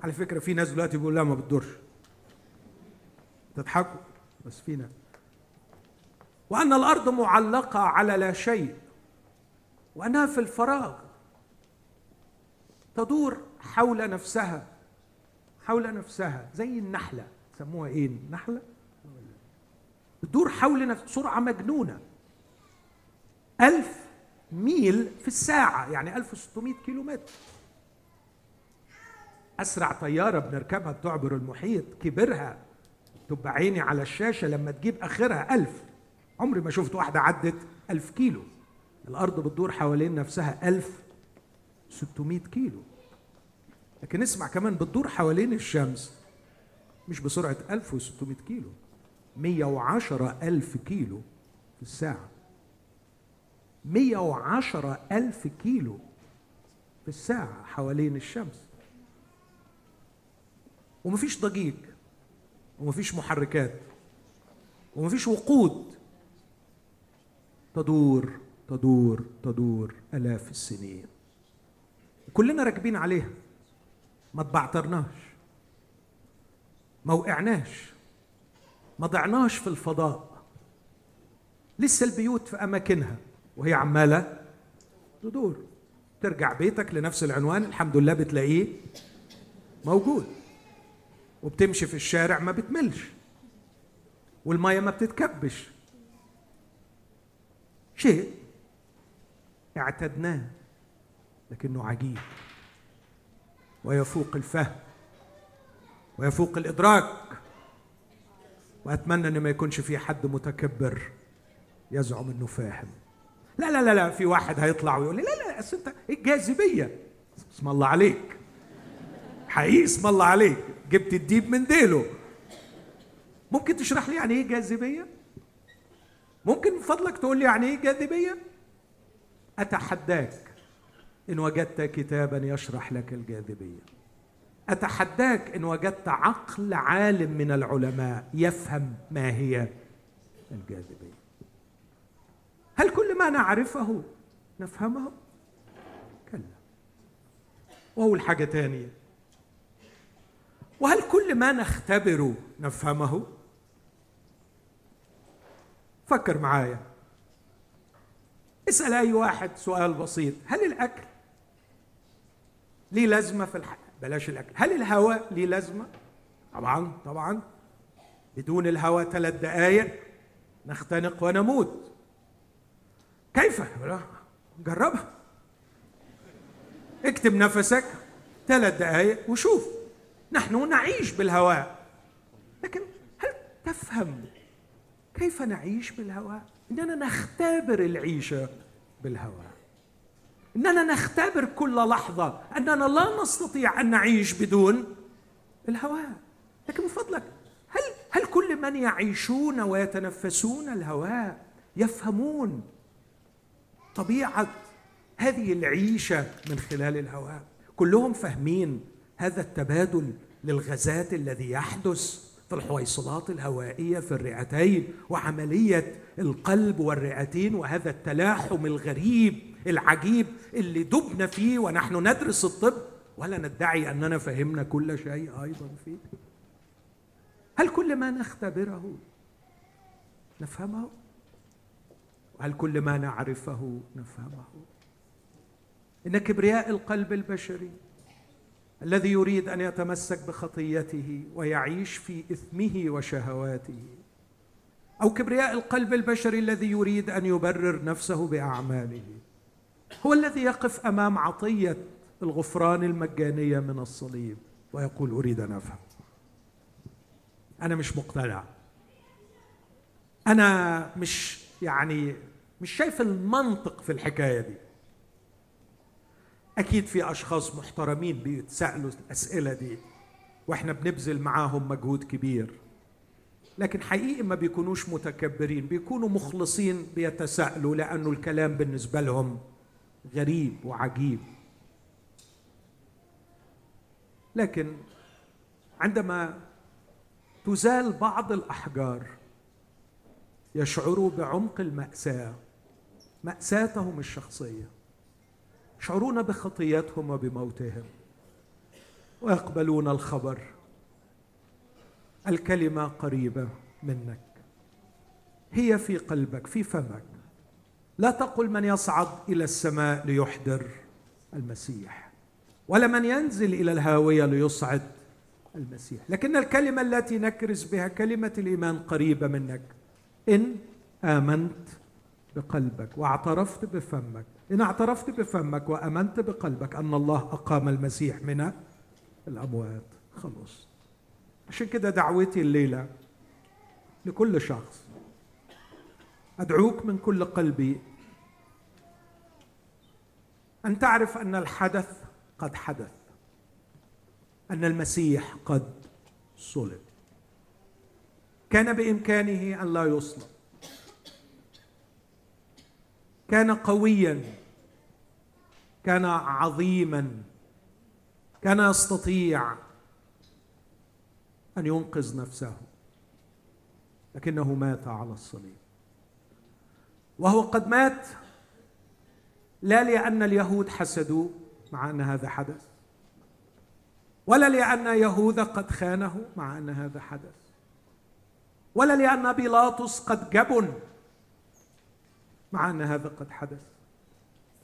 على فكرة في ناس دلوقتي بيقول لا ما بتدورش. تضحكوا؟ بس في ناس وأن الأرض معلقة على لا شيء. وأنها في الفراغ. تدور حول نفسها. حول نفسها زي النحلة. سموها إيه؟ النحلة؟ تدور حول نفس سرعة مجنونة. ألف ميل في الساعة يعني 1600 كيلو متر أسرع طيارة بنركبها بتعبر المحيط كبرها. تبقى عيني على الشاشة لما تجيب آخرها. ألف. عمري ما شفت واحدة عدت ألف كيلو. الأرض بتدور حوالين نفسها ألف ستمائة كيلو. لكن اسمع كمان بتدور حوالين الشمس. مش بسرعة 1600 كيلو 110 ألف كيلو في الساعة. 110 ألف كيلو في الساعة حوالين الشمس. ومفيش ضجيج ومفيش محركات ومفيش وقود تدور تدور تدور آلاف السنين. كلنا راكبين عليها ما تبعترناش. ما وقعناش. ما ضعناش في الفضاء. لسه البيوت في أماكنها وهي عمالة تدور. ترجع بيتك لنفس العنوان الحمد لله بتلاقيه موجود. وبتمشي في الشارع ما بتملش. والمية ما بتتكبش. شيء اعتدناه لكنه عجيب. ويفوق الفهم. ويفوق الإدراك. وأتمنى ان ما يكونش في حد متكبر يزعم إنه فاهم. لا لا لا لا في واحد هيطلع ويقول لي لا لا أصل أنت الجاذبية. اسم الله عليك. حقيقي اسم الله عليك. جبت الديب من ديله. ممكن تشرح لي يعني إيه جاذبية؟ ممكن من فضلك تقول لي يعني إيه جاذبية؟ أتحداك إن وجدت كتابا يشرح لك الجاذبية. أتحداك إن وجدت عقل عالم من العلماء يفهم ما هي الجاذبية. هل كل ما نعرفه نفهمه؟ كلا. وأول حاجة تانية. وهل كل ما نختبره نفهمه؟ فكر معايا. اسأل أي واحد سؤال بسيط. هل الأكل ليه لازمة في الحياة؟ بلاش الأكل. هل الهواء ليه لازمة؟ طبعا طبعا. بدون الهواء ثلاث دقايق نختنق ونموت. كيف؟ جربها. اكتب نفسك ثلاث دقائق وشوف. نحن نعيش بالهواء. لكن هل تفهم كيف نعيش بالهواء؟ إننا نختبر العيشة بالهواء. إننا نختبر كل لحظة أننا لا نستطيع أن نعيش بدون الهواء. لكن من فضلك هل هل كل من يعيشون ويتنفسون الهواء يفهمون طبيعة هذه العيشة من خلال الهواء؟ كلهم فاهمين هذا التبادل للغازات الذي يحدث في الحويصلات الهوائية في الرئتين وعملية القلب والرئتين وهذا التلاحم الغريب العجيب اللي دبنا فيه ونحن ندرس الطب. ولا ندعي أننا فهمنا كل شيء أيضا فيه. هل كل ما نختبره نفهمه؟ هل كل ما نعرفه نفهمه؟ ان كبرياء القلب البشري الذي يريد أن يتمسك بخطيته ويعيش في إثمه وشهواته أو كبرياء القلب البشري الذي يريد أن يبرر نفسه بأعماله هو الذي يقف أمام عطية الغفران المجانية من الصليب ويقول أريد أن أفهم. أنا مش مقتنع. أنا مش يعني مش شايف المنطق في الحكاية دي. أكيد في أشخاص محترمين بيتسألوا الأسئلة دي وإحنا بنبذل معاهم مجهود كبير. لكن حقيقي ما بيكونوش متكبرين بيكونوا مخلصين بيتساءلوا لأنه الكلام بالنسبة لهم غريب وعجيب. لكن عندما تزال بعض الأحجار يشعروا بعمق المأساة مأساتهم الشخصية يشعرون بخطيتهم وبموتهم ويقبلون الخبر الكلمة قريبة منك هي في قلبك في فمك. لا تقل من يصعد إلى السماء ليحضر المسيح ولا من ينزل إلى الهاوية ليصعد المسيح. لكن الكلمة التي نكرز بها كلمة الإيمان قريبة منك. إن آمنت بقلبك واعترفت بفمك إن اعترفت بفمك وآمنت بقلبك أن الله أقام المسيح من الأموات. خلص عشان كده دعوتي الليلة لكل شخص أدعوك من كل قلبي. أن تعرف أن الحدث قد حدث. أن المسيح قد صلب. كان بإمكانه أن لا يصلب. كان قويا. كان عظيما. كان يستطيع أن ينقذ نفسه. لكنه مات على الصليب. وهو قد مات لا لأن اليهود حسدوه مع أن هذا حدث. ولا لأن يهوذا قد خانه مع أن هذا حدث. ولا لأن بيلاطس قد جبن مع أن هذا قد حدث.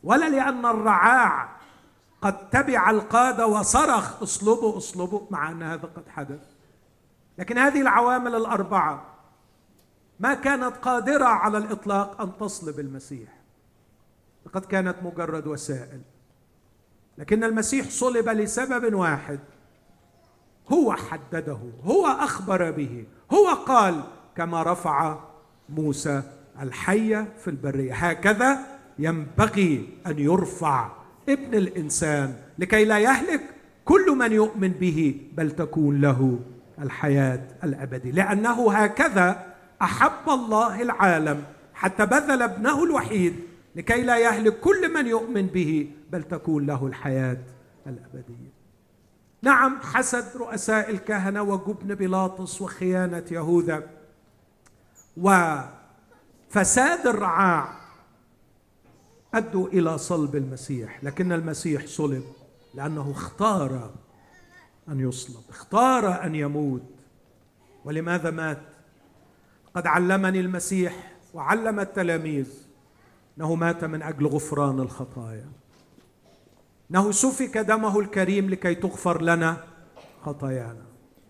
ولا لأن الرعاع قد تبع القادة وصرخ اصلبوا اصلبوا مع أن هذا قد حدث. لكن هذه العوامل الأربعة ما كانت قادرة على الإطلاق أن تصلب المسيح لقد كانت مجرد وسائل. لكن المسيح صلب لسبب واحد. هو حدده هو أخبر به هو قال كما رفع موسى الحية في البرية. هكذا ينبغي أن يرفع ابن الإنسان لكي لا يهلك كل من يؤمن به بل تكون له الحياة الأبدية. لأنه هكذا أحب الله العالم حتى بذل ابنه الوحيد لكي لا يهلك كل من يؤمن به بل تكون له الحياة الأبدية. نعم حسد رؤساء الكهنة وجبن بيلاطس وخيانة يهوذا وفساد الرعاع أدوا إلى صلب المسيح لكن المسيح صلب لأنه اختار أن يصلب اختار أن يموت. ولماذا مات؟ قد علمني المسيح وعلم التلاميذ. إنه مات من أجل غفران الخطايا. إنه سفك دمه الكريم لكي تغفر لنا خطايانا.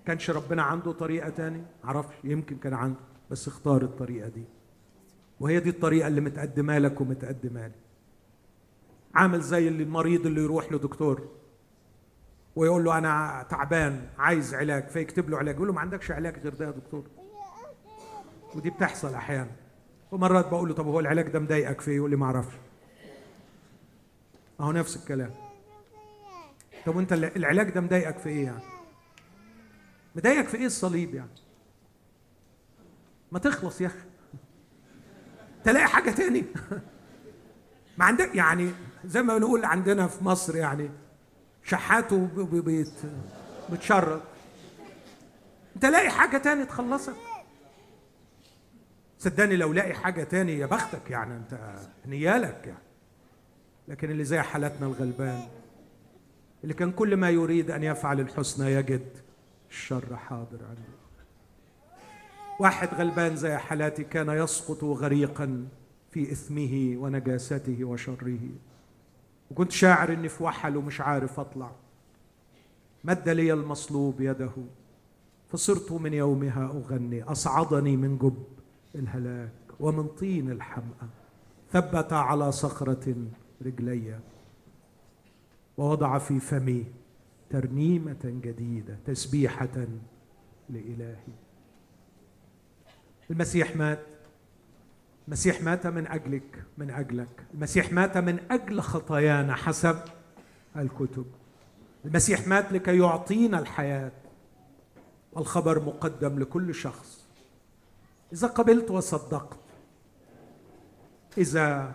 كانش ربنا عنده طريقة تاني؟ عرفش يمكن كان عنده بس اختار الطريقة دي. وهي دي الطريقة اللي متقدمة لك ومتقدمة لي. عامل زي اللي المريض اللي يروح لدكتور ويقول له أنا تعبان عايز علاج فيكتب له علاج. يقول له ما عندكش علاج غير ده يا دكتور. ودي بتحصل أحيانا. ومرات بقول له طب هو العلاج ده مضايقك في إيه؟ يقول لي ما أعرفش. أهو نفس الكلام. طب وأنت العلاج ده مضايقك في إيه يعني؟ مضايقك في إيه الصليب يعني؟ ما تخلص يا أخي. تلاقي حاجة تاني. ما عندك يعني زي ما بنقول عندنا في مصر يعني شحاته بيت بتشرب انت لاقي حاجة تاني تخلصك. صدقني لو لاقي حاجة تاني يا بختك يعني انت نيالك يعني. لكن اللي زي حالتنا الغلبان اللي كان كل ما يريد أن يفعل الحسنى يجد الشر حاضر عنده. واحد غلبان زي حالاتي كان يسقط غريقا في إثمه ونجاسته وشره. وكنت شاعر إني في وحل ومش عارف أطلع. مد لي المصلوب يده فصرت من يومها أغني أصعدني من جب. الهلاك ومن طين الحمأة ثبت على صخرة رجلي ووضع في فمي ترنيمة جديدة تسبيحة لإلهي. المسيح مات. المسيح مات من أجلك من أجلك. المسيح مات من أجل خطايانا حسب الكتب. المسيح مات لكي يعطينا الحياة الخبر مقدم لكل شخص. إذا قبلت وصدقت. إذا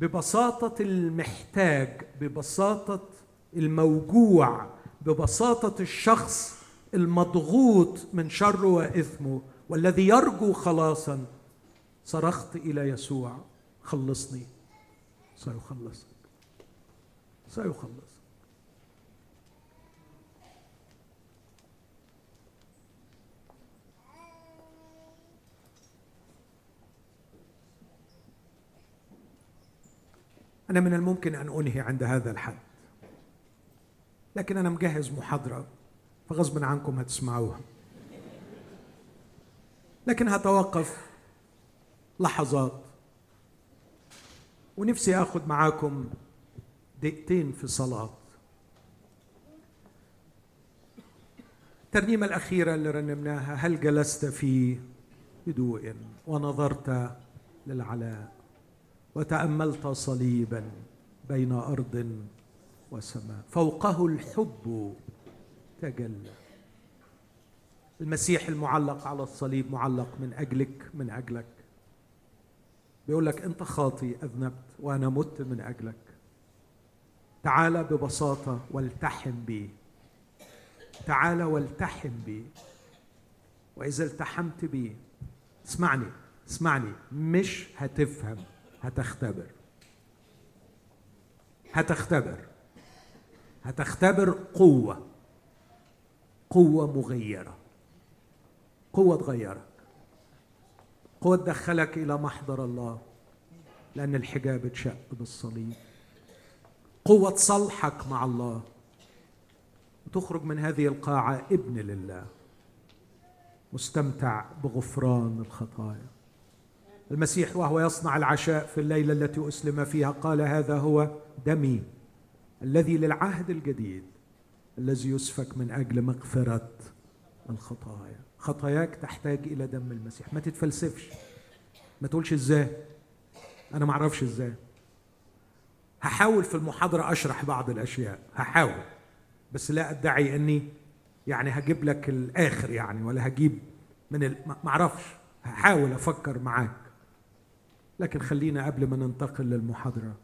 ببساطة المحتاج ببساطة الموجوع ببساطة الشخص المضغوط من شره وإثمه والذي يرجو خلاصا صرخت إلى يسوع خلصني. سيخلصك. سيخلص أنا من الممكن أن أنهي عند هذا الحد. لكن أنا مجهز محاضرة فغصبا عنكم هتسمعوها. لكن هتوقف لحظات. ونفسي آخذ معاكم دقيقتين في صلاه الترنيمه الأخيرة اللي رنمناها هل جلست في هدوء ونظرت للعلاء؟ وتأملت صليبا بين أرض وسماء. فوقه الحب تجلى. المسيح المعلق على الصليب معلق من أجلك من أجلك. بيقول لك أنت خاطي أذنبت وأنا مت من أجلك. تعال ببساطة والتحم بي. تعال والتحم بي. وإذا التحمت بي اسمعني اسمعني مش هتفهم. هتختبر. هتختبر. هتختبر قوة. قوة مغيرة. قوة تغيرك. قوة تدخلك إلى محضر الله لأن الحجاب اتشق بالصليب. قوة تصلحك مع الله. وتخرج من هذه القاعة ابن لله. مستمتع بغفران الخطايا. المسيح وهو يصنع العشاء في الليلة التي أسلم فيها قال هذا هو دمي الذي للعهد الجديد الذي يسفك من أجل مغفرة الخطايا. خطاياك تحتاج إلى دم المسيح. ما تتفلسفش. ما تقولش إزاي. أنا ما أعرفش إزاي. هحاول في المحاضرة أشرح بعض الأشياء. هحاول. بس لا أدعي إني يعني هجيب لك الآخر يعني ولا هجيب من. ما أعرفش. هحاول أفكر معاك. لكن خلينا قبل ما ننتقل للمحاضرة.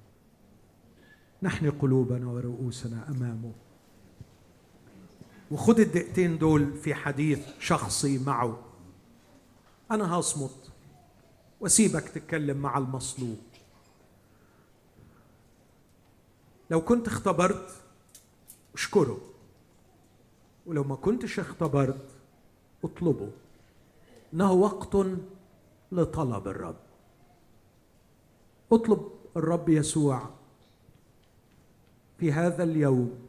نحن قلوبنا ورؤوسنا أمامه. وخد الدقيقتين دول في حديث شخصي معه. أنا هصمت. واسيبك تتكلم مع المصلوب. لو كنت اختبرت اشكره. ولو ما كنتش اختبرت اطلبه. إنه وقت لطلب الرب. اطلب الرب يسوع في هذا اليوم.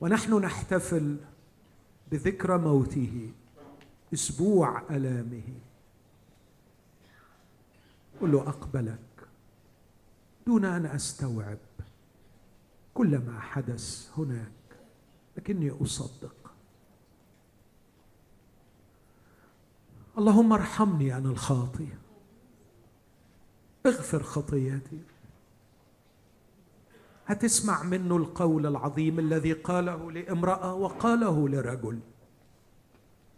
ونحن نحتفل بذكرى موته أسبوع ألامه. قل له أقبلك دون أن أستوعب كل ما حدث هناك لكني أصدق. اللهم ارحمني أنا الخاطئ. اغفر خطياتي. هتسمع منه القول العظيم الذي قاله لامرأة وقاله لرجل.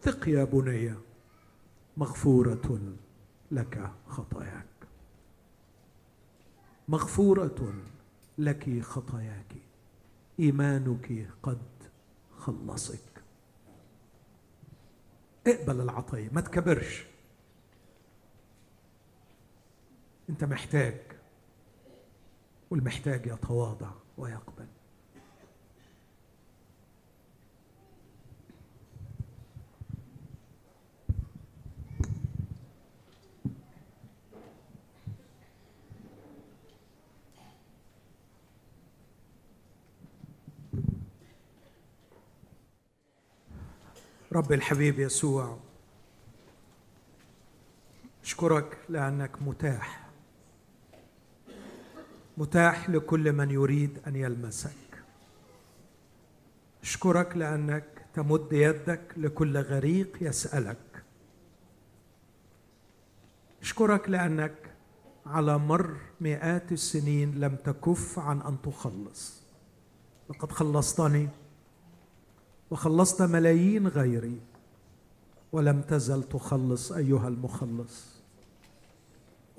ثق يا بني مغفورة لك خطاياك. مغفورة لك خطاياك. إيمانك قد خلصك. اقبل العطيه ما تكبرش. انت محتاج والمحتاج يتواضع ويقبل. رب الحبيب يسوع أشكرك لأنك متاح. متاح لكل من يريد أن يلمسك. أشكرك لأنك تمد يدك لكل غريق يسألك. أشكرك لأنك على مر مئات السنين لم تكف عن أن تخلص. لقد خلصتني وخلصت ملايين غيري ولم تزل تخلص أيها المخلص.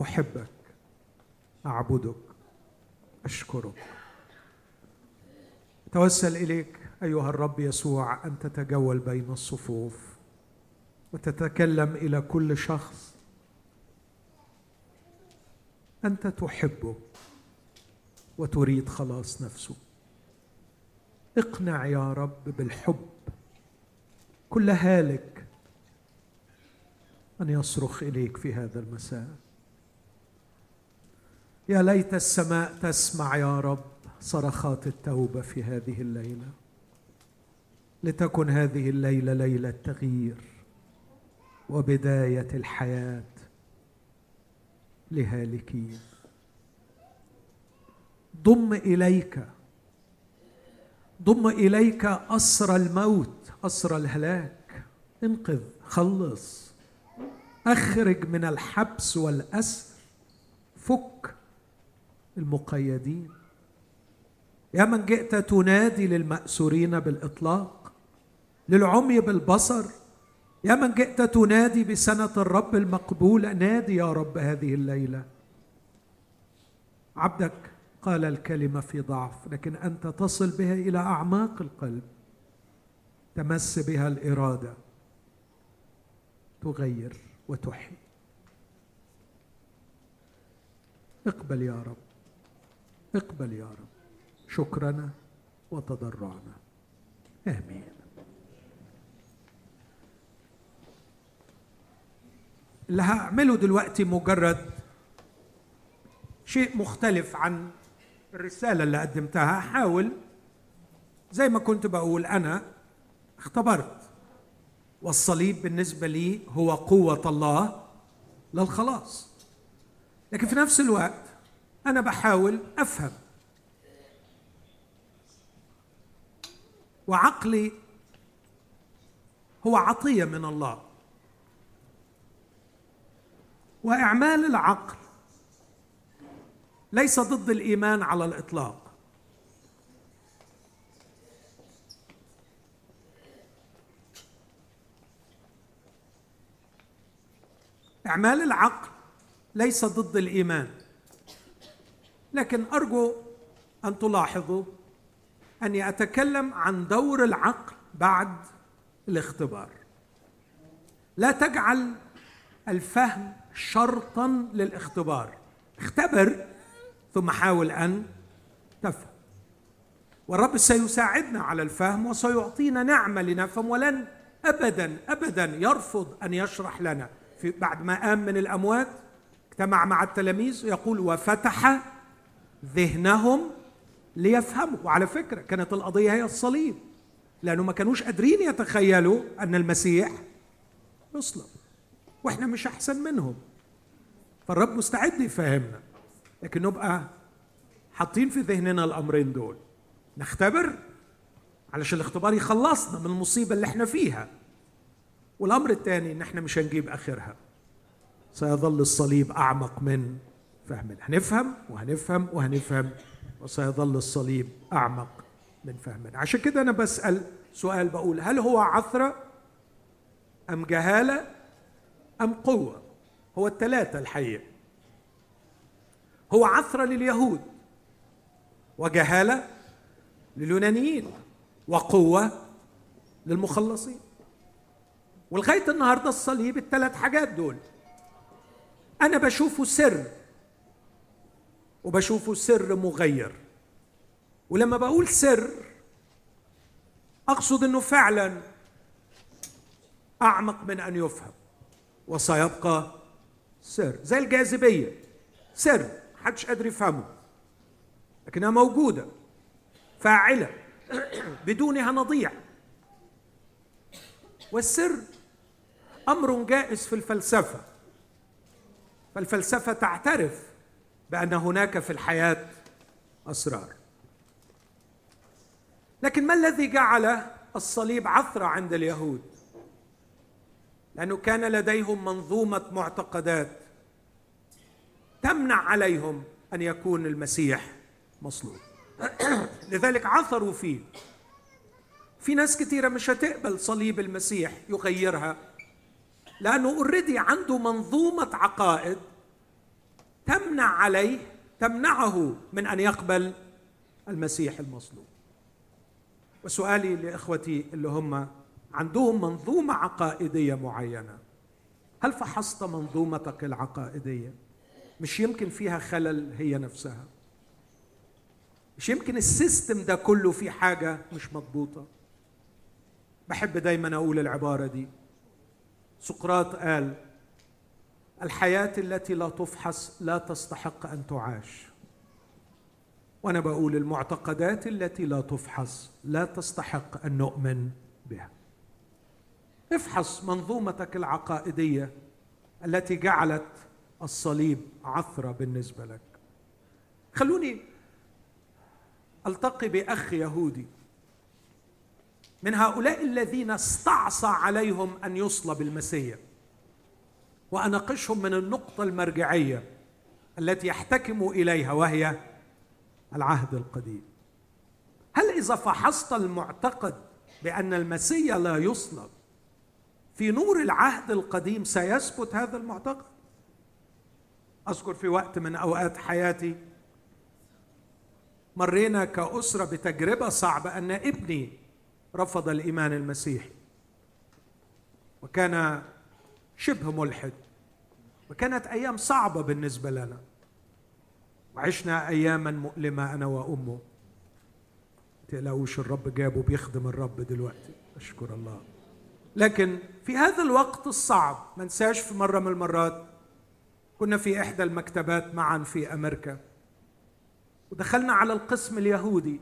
أحبك أعبدك. أشكرك. توسل إليك أيها الرب يسوع أن تتجول بين الصفوف وتتكلم إلى كل شخص. أنت تحبه وتريد خلاص نفسه. اقنع يا رب بالحب. كل هالك أن يصرخ إليك في هذا المساء. يا ليت السماء تسمع يا رب صرخات التوبة في هذه الليلة. لتكن هذه الليلة ليله تغيير وبداية الحياة لهالكين. ضم إليك ضم إليك اسر الموت اسر الهلاك. انقذ خلص. أخرج من الحبس والأسر. فك المقيدين. يا من جئت تنادي للمأسورين بالإطلاق للعمي بالبصر. يا من جئت تنادي بسنة الرب المقبولة نادي يا رب هذه الليلة. عبدك قال الكلمة في ضعف لكن أنت تصل بها إلى أعماق القلب. تمس بها الإرادة. تغير وتحيي. اقبل يا رب. اقبل يا رب. شكرنا وتضرعنا. آمين. اللي هعمله دلوقتي مجرد شيء مختلف عن الرسالة اللي قدمتها. احاول زي ما كنت بقول أنا اختبرت. والصليب بالنسبة لي هو قوة الله للخلاص. لكن في نفس الوقت أنا بحاول أفهم. وعقلي هو عطية من الله. وإعمال العقل ليس ضد الإيمان على الإطلاق. إعمال العقل ليس ضد الإيمان. لكن أرجو أن تلاحظوا أني أتكلم عن دور العقل بعد الاختبار. لا تجعل الفهم شرطا للاختبار. اختبر ثم حاول أن تفهم. والرب سيساعدنا على الفهم وسيعطينا نعمة لنفهم ولن ابدا ابدا يرفض أن يشرح لنا. في بعد ما قام من الأموات اجتمع مع التلاميذ يقول وفتح ذهنهم ليفهموا. وعلى فكرة كانت القضية هي الصليب لأنه ما كانوش قادرين يتخيلوا أن المسيح يصلب وإحنا مش أحسن منهم. فالرب مستعد يفهمنا لكن نبقى حاطين في ذهننا الأمرين دول. نختبر علشان الاختبار يخلصنا من المصيبة اللي إحنا فيها. والأمر الثاني إن إحنا مش هنجيب آخرها. سيظل الصليب أعمق من فهمنا هنفهم وهنفهم وهنفهم وسيظل الصليب أعمق من فهمنا. عشان كده أنا بسأل سؤال بقول هل هو عثرة أم جهالة أم قوة؟ هو الثلاثه الحقيقة. هو عثرة لليهود وجهالة لليونانيين وقوة للمخلصين. ولغاية النهارده الصليب الثلاث حاجات دول. أنا بشوفه سر وبشوفه سر مغير. ولما بقول سر أقصد إنه فعلا أعمق من أن يفهم. وسيبقى سر زي الجاذبية. سر محدش قادر يفهمه. لكنها موجودة فاعلة بدونها نضيع. والسر أمر جائز في الفلسفة. فالفلسفة تعترف بأن هناك في الحياة أسرار. لكن ما الذي جعل الصليب عثره عند اليهود؟ لأنه كان لديهم منظومة معتقدات تمنع عليهم أن يكون المسيح مصلوب. لذلك عثروا فيه. في ناس كثيرة مش هتقبل صليب المسيح يغيرها لأنه اوريدي عنده منظومة عقائد تمنع عليه تمنعه من أن يقبل المسيح المصلوب وسؤالي لإخوتي اللي هم عندهم منظومة عقائدية معينة. هل فحصت منظومتك العقائدية؟ مش يمكن فيها خلل هي نفسها. مش يمكن السيستم ده كله فيه حاجة مش مضبوطة. بحب دايما أقول العبارة دي. سقراط قال الحياة التي لا تفحص لا تستحق أن تعاش. وأنا بقول المعتقدات التي لا تفحص لا تستحق أن نؤمن بها. افحص منظومتك العقائدية التي جعلت الصليب عثرة بالنسبة لك. خلوني ألتقي بأخ يهودي. من هؤلاء الذين استعصى عليهم أن يصلب المسيح. وأناقشهم من النقطة المرجعية التي يحتكموا إليها وهي العهد القديم. هل إذا فحصت المعتقد بأن المسيح لا يصلب في نور العهد القديم سيثبت هذا المعتقد؟ أذكر في وقت من أوقات حياتي مرينا كأسرة بتجربة صعبة أن ابني رفض الإيمان المسيحي وكان شبه ملحد. وكانت أيام صعبة بالنسبة لنا. وعشنا أياما مؤلمة أنا وأمه. تقلقوش الرب جابه بيخدم الرب دلوقتي. أشكر الله. لكن في هذا الوقت الصعب ما نساش في مرة من المرات كنا في إحدى المكتبات معا في أمريكا. ودخلنا على القسم اليهودي.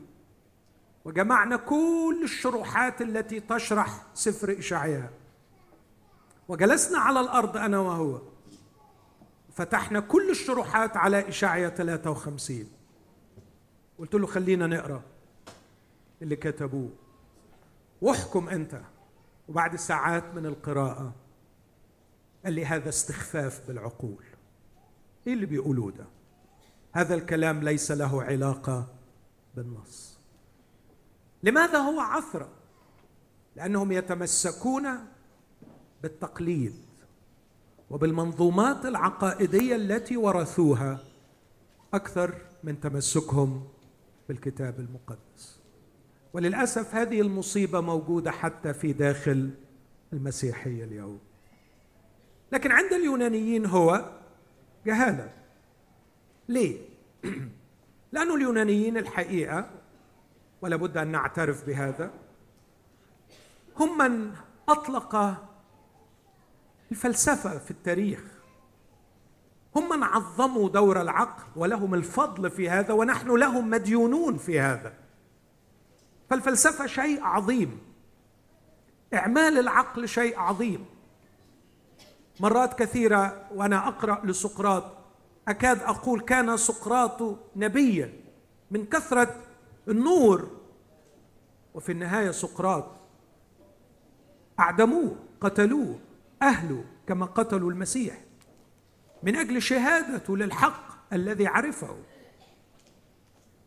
وجمعنا كل الشروحات التي تشرح سفر إشعياء. وجلسنا على الأرض أنا وهو. فتحنا كل الشروحات على إشعياء 53 قلت له خلينا نقرأ اللي كتبوه. واحكم أنت. وبعد ساعات من القراءة قال لي هذا استخفاف بالعقول. إيه اللي بيقولوه ده؟ هذا الكلام ليس له علاقة بالنص. لماذا هو عثره لأنهم يتمسكون بالتقليد وبالمنظومات العقائدية التي ورثوها أكثر من تمسكهم بالكتاب المقدس. وللأسف هذه المصيبة موجودة حتى في داخل المسيحية اليوم. لكن عند اليونانيين هو جهالة. ليه؟ لأن اليونانيين الحقيقة ولا بد أن نعترف بهذا هم من أطلق الفلسفة في التاريخ. هم من عظموا دور العقل ولهم الفضل في هذا ونحن لهم مديونون في هذا. فالفلسفة شيء عظيم. إعمال العقل شيء عظيم. مرات كثيرة وأنا أقرأ لسقراط أكاد أقول كان سقراط نبيا من كثرة النور. وفي النهاية سقراط أعدموه قتلوه. اهله كما قتلوا المسيح. من أجل شهادته للحق الذي عرفه.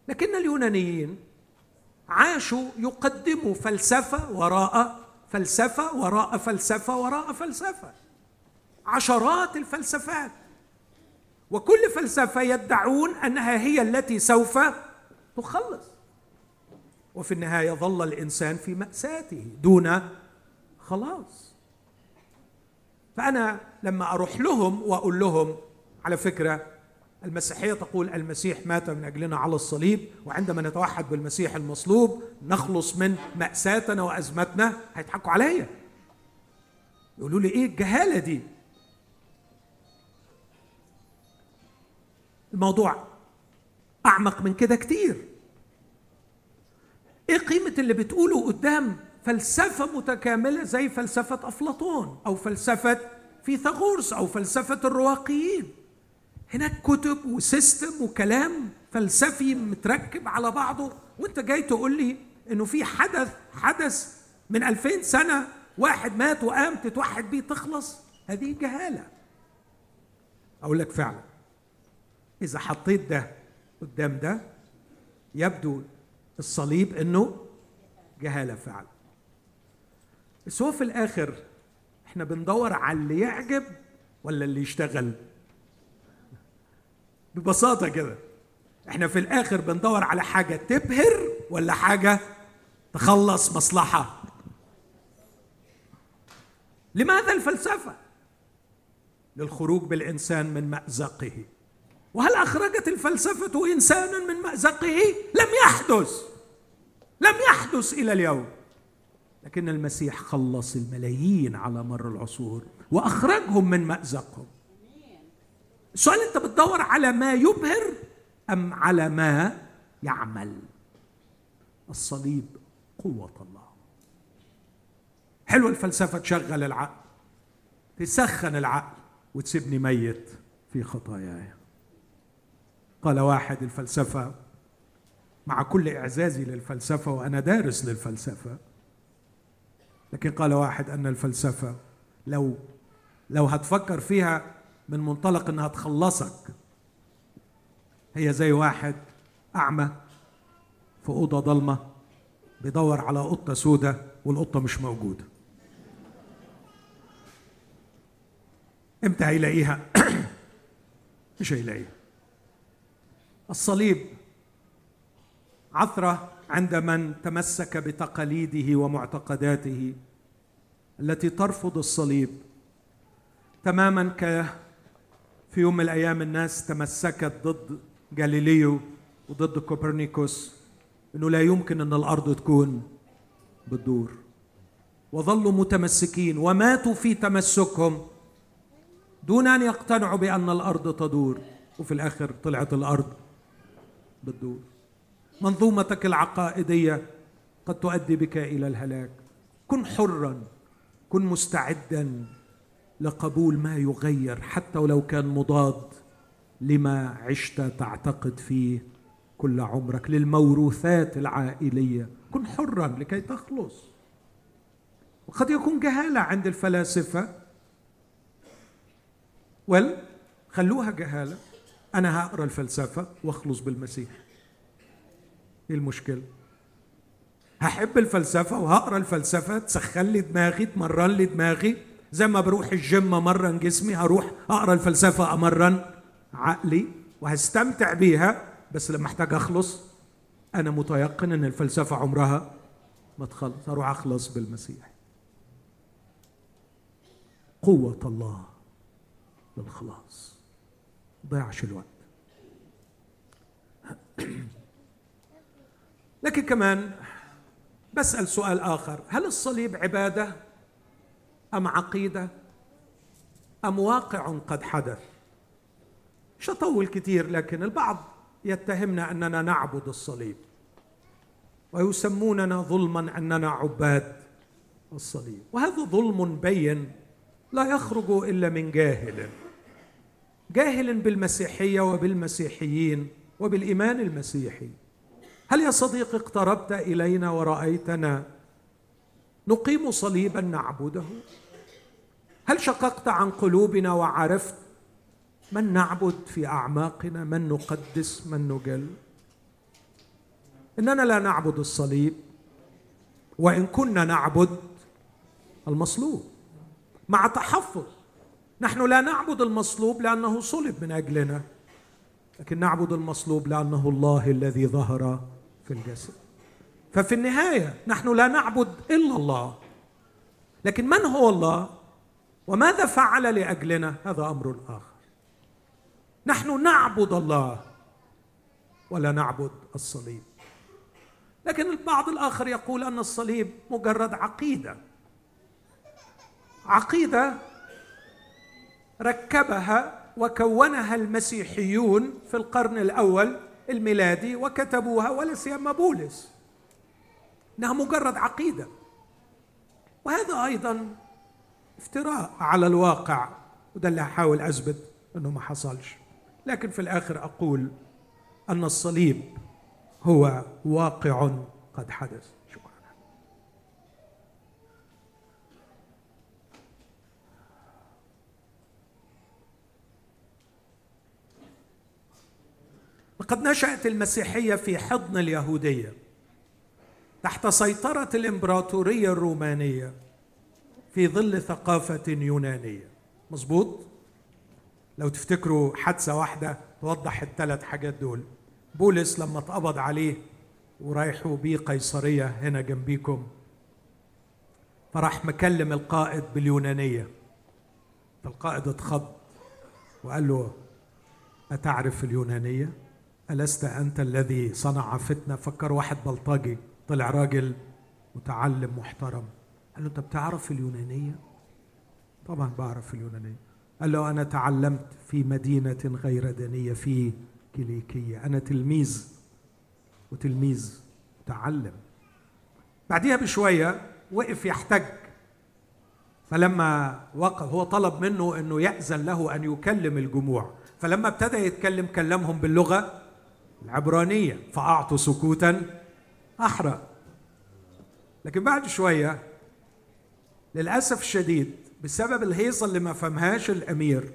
لكن اليونانيين عاشوا يقدموا فلسفة وراء فلسفة وراء فلسفة وراء فلسفة. عشرات الفلسفات. وكل فلسفة يدعون أنها هي التي سوف تخلص. وفي النهاية ظل الإنسان في مأساته دون خلاص. فأنا لما أروح لهم وأقول لهم على فكرة المسيحية تقول المسيح مات من أجلنا على الصليب وعندما نتوحد بالمسيح المصلوب نخلص من مأساتنا وأزمتنا هيضحكوا عليا. يقولوا لي إيه الجهالة دي؟ الموضوع أعمق من كده كتير. إيه قيمة اللي بتقوله قدام فلسفة متكاملة زي فلسفة أفلاطون أو فلسفة فيثاغورس أو فلسفة الرواقيين. هناك كتب و system وكلام فلسفي متركب على بعضه. وأنت جاي تقول لي إنه في حدث حدث من ألفين سنة واحد مات وقام تتوحد بيه تخلص؟ هذه جهالة. أقول لك فعلا. إذا حطيت ده قدام ده يبدو الصليب إنه جهالة فعلا. بس هو في الآخر إحنا بندور على اللي يعجب ولا اللي يشتغل؟ ببساطة كده إحنا في الآخر بندور على حاجة تبهر ولا حاجة تخلص مصلحة؟ لماذا الفلسفة؟ للخروج بالإنسان من مأزقه. وهل أخرجت الفلسفة إنسانا من مأزقه؟ لم يحدث لم يحدث إلى اليوم. لكن المسيح خلص الملايين على مر العصور وأخرجهم من مأزقهم. السؤال أنت بتدور على ما يبهر أم على ما يعمل؟ الصليب قوة الله. حلو الفلسفة تشغل العقل تسخن العقل وتسيبني ميت في خطاياي. قال واحد الفلسفة مع كل إعزازي للفلسفة وأنا دارس للفلسفة لكن قال واحد أن الفلسفة لو لو هتفكر فيها من منطلق إنها تخلصك هي زي واحد أعمى في أوضة ضلمة بيدور على قطة سودة والقطة مش موجودة. إمتى هيلاقيها؟ مش هيلاقيها. الصليب عثرة عند من تمسك بتقاليده ومعتقداته التي ترفض الصليب. تماما ك في يوم من الأيام الناس تمسكت ضد جاليليو وضد كوبرنيكوس إنه لا يمكن أن الأرض تكون بتدور وظلوا متمسكين وماتوا في تمسكهم دون أن يقتنعوا بأن الأرض تدور. وفي الآخر طلعت الأرض بتدور منظومتك العقائدية قد تؤدي بك إلى الهلاك. كن حرا كن مستعدا لقبول ما يغير حتى ولو كان مضاد لما عشت تعتقد فيه كل عمرك للموروثات العائلية. كن حرا لكي تخلص. وقد يكون جهالة عند الفلاسفة. ول خلوها جهالة. أنا هقرأ الفلسفة وأخلص بالمسيح. إيه المشكلة؟ هحب الفلسفة وهقرأ الفلسفة تسخن لي دماغي تمرن لي دماغي. زي ما بروح الجيم أمرن جسمي هروح أقرأ الفلسفة أمرن عقلي وهستمتع بيها. بس لما احتاج أخلص أنا متيقن إن الفلسفة عمرها ما تخلص. أروح أخلص بالمسيح. قوة الله للخلاص. ضيعش الوقت. لكن كمان بسأل سؤال آخر. هل الصليب عبادة أم عقيدة أم واقع قد حدث؟ مش هطول كثير لكن البعض يتهمنا أننا نعبد الصليب ويسموننا ظلما أننا عباد الصليب. وهذا ظلم بين لا يخرج إلا من جاهل جاهل بالمسيحية وبالمسيحيين وبالإيمان المسيحي. هل يا صديقي اقتربت إلينا ورأيتنا؟ نقيم صليبا نعبده. هل شققت عن قلوبنا وعرفت من نعبد في أعماقنا من نقدس من نجل؟ إننا لا نعبد الصليب وإن كنا نعبد المصلوب. مع تحفظ نحن لا نعبد المصلوب لأنه صلب من أجلنا لكن نعبد المصلوب لأنه الله الذي ظهر في الجسد ففي النهاية نحن لا نعبد إلا الله. لكن من هو الله؟ وماذا فعل لأجلنا؟ هذا أمر آخر. نحن نعبد الله ولا نعبد الصليب. لكن البعض الآخر يقول أن الصليب مجرد عقيدة. عقيدة ركبها وكونها المسيحيون في القرن الأول الميلادي وكتبوها ولا سيما بولس. إنها مجرد عقيدة. وهذا أيضا افتراء على الواقع وده اللي هحاول أثبت إنه ما حصلش. لكن في الآخر أقول أن الصليب هو واقع قد حدث. لقد نشأت المسيحية في حضن اليهودية تحت سيطرة الإمبراطورية الرومانية في ظل ثقافة يونانية مظبوط؟ لو تفتكروا حادثة واحدة توضح الثلاث حاجات دول بولس لما اتقبض عليه ورايحوا بيه قيصرية هنا جنبيكم فراح مكلم القائد باليونانية فالقائد اتخض وقال له أتعرف اليونانية؟ ألست أنت الذي صنع فتنة؟ فكر واحد بلطجي طلع راجل متعلم محترم. قال له أنت بتعرف اليونانية؟ طبعا بعرف اليونانية. قال له أنا تعلمت في مدينة غير دنية في كليكية. أنا تلميذ وتلميذ تعلم بعديها بشوية وقف يحتج. فلما وقف هو طلب منه إنه يأذن له أن يكلم الجموع. فلما ابتدى يتكلم كلمهم باللغة العبرانية فأعطوا سكوتا أحرى. لكن بعد شوية للأسف الشديد بسبب الهيصة اللي ما فهمهاش الأمير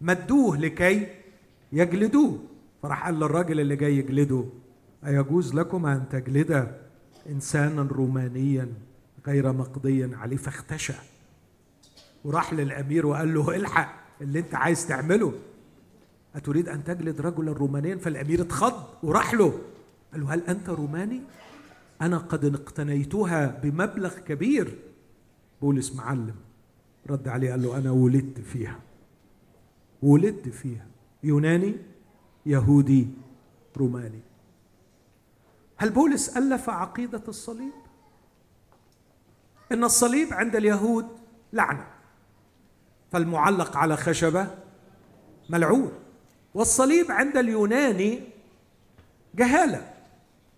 مدوه لكي يجلدوه. فراح قال للراجل اللي جاي يجلده أيجوز لكم أن تجلد إنسانا رومانيا غير مقضي عليه؟ فاختشى. وراح للأمير وقال له الحق اللي أنت عايز تعمله. أتريد أن تجلد رجلا رومانيا؟ فالأمير اتخض وراح له. قال له هل أنت روماني؟ أنا قد اقتنيتها بمبلغ كبير. بولس معلم رد عليه قال له أنا ولدت فيها. ولدت فيها. يوناني يهودي روماني. هل بولس ألف عقيدة الصليب؟ إن الصليب عند اليهود لعنة فالمعلق على خشبة ملعون. والصليب عند اليوناني جهالة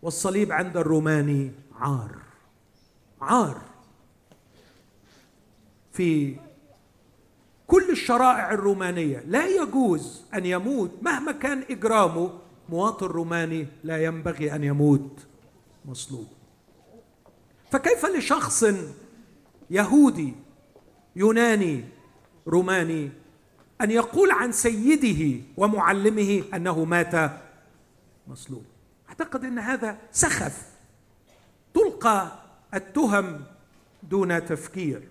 والصليب عند الروماني عار عار. في كل الشرائع الرومانية لا يجوز أن يموت مهما كان إجرامه مواطن روماني لا ينبغي أن يموت مصلوب فكيف لشخص يهودي يوناني روماني أن يقول عن سيده ومعلمه أنه مات مصلوب أعتقد أن هذا سخف. تلقى التهم دون تفكير.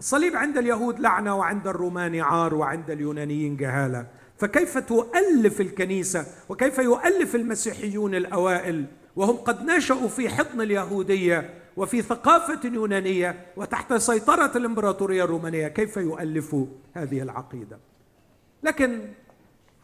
الصليب عند اليهود لعنة وعند الرومان عار وعند اليونانيين جهالة. فكيف تؤلف الكنيسة وكيف يؤلف المسيحيون الأوائل؟ وهم قد نشأوا في حضن اليهودية وفي ثقافة يونانية وتحت سيطرة الإمبراطورية الرومانية كيف يؤلفوا هذه العقيدة؟ لكن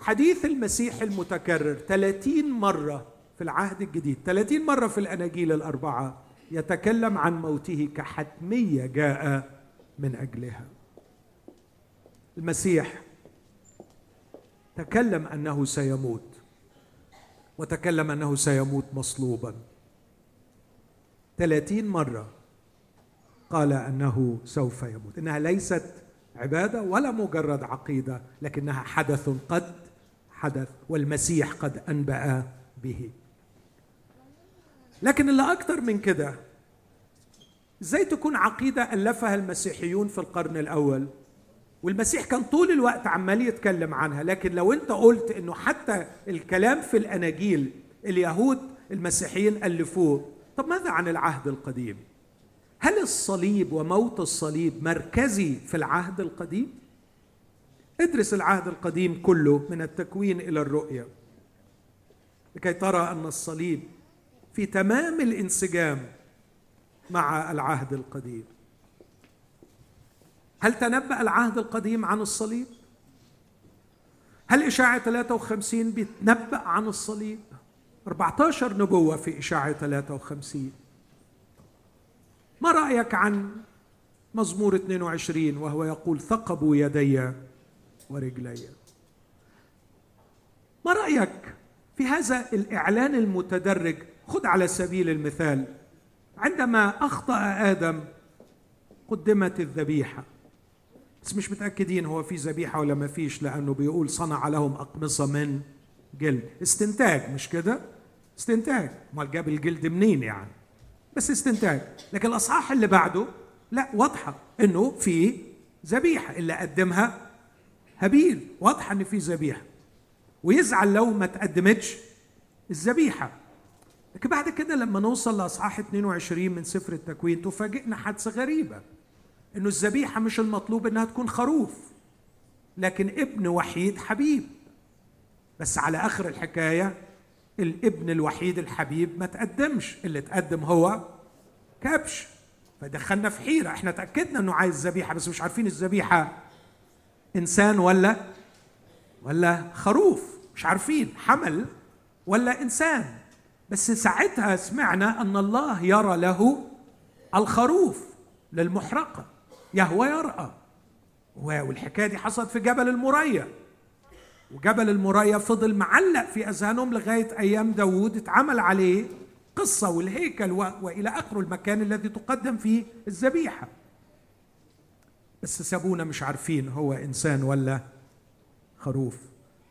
حديث المسيح المتكرر 30 مرة في العهد الجديد 30 مرة في الأناجيل الأربعة يتكلم عن موته كحتمية جاء من أجلها. المسيح تكلم أنه سيموت وتكلم أنه سيموت مصلوبا. ثلاثين مرة قال أنه سوف يموت. إنها ليست عبادة ولا مجرد عقيدة لكنها حدث قد حدث والمسيح قد أنبأ به. لكن اللي أكثر من كده إزاي تكون عقيدة ألفها المسيحيون في القرن الأول؟ والمسيح كان طول الوقت عمال يتكلم عنها لكن لو أنت قلت إنه حتى الكلام في الأناجيل اليهود المسيحيين ألفوه طب ماذا عن العهد القديم هل الصليب وموت الصليب مركزي في العهد القديم ادرس العهد القديم كله من التكوين إلى الرؤية لكي ترى أن الصليب في تمام الانسجام مع العهد القديم هل تنبأ العهد القديم عن الصليب؟ هل إشاعة 53 بيتنبأ عن الصليب؟ 14 نبوة في إشاعة 53 ما رأيك عن مزمور 22 وهو يقول ثقبوا يدي ورجلي؟ ما رأيك في هذا الإعلان المتدرج؟ خذ على سبيل المثال عندما أخطأ آدم قدمت الذبيحة. بس مش متأكدين هو في ذبيحة ولا ما فيش لأنه بيقول صنع لهم أقمصة من جلد. استنتاج مش كده؟ استنتاج. امال جاب الجلد منين يعني؟ بس استنتاج. لكن الأصحاح اللي بعده لا واضحة إنه في ذبيحة اللي قدمها هابيل واضحة إن في ذبيحة. ويزعل لو ما تقدمتش الذبيحة. لكن بعد كده لما نوصل لأصحاح 22 من سفر التكوين تفاجئنا حادثة غريبة. إنه الذبيحة مش المطلوب إنها تكون خروف لكن ابن وحيد حبيب. بس على آخر الحكاية الابن الوحيد الحبيب ما تقدمش اللي تقدم هو كبش. فدخلنا في حيرة. إحنا تأكدنا انه عايز ذبيحة بس مش عارفين الذبيحة إنسان ولا ولا خروف. مش عارفين حمل ولا إنسان. بس ساعتها سمعنا أن الله يرى له الخروف للمحرقة يهوى يرأى. والحكاية دي حصلت في جبل المريا. وجبل المريا فضل معلق في أذهانهم لغاية أيام داوود اتعمل عليه قصة والهيكل وإلى اخره المكان الذي تقدم فيه الذبيحة. بس سابونا مش عارفين هو إنسان ولا خروف.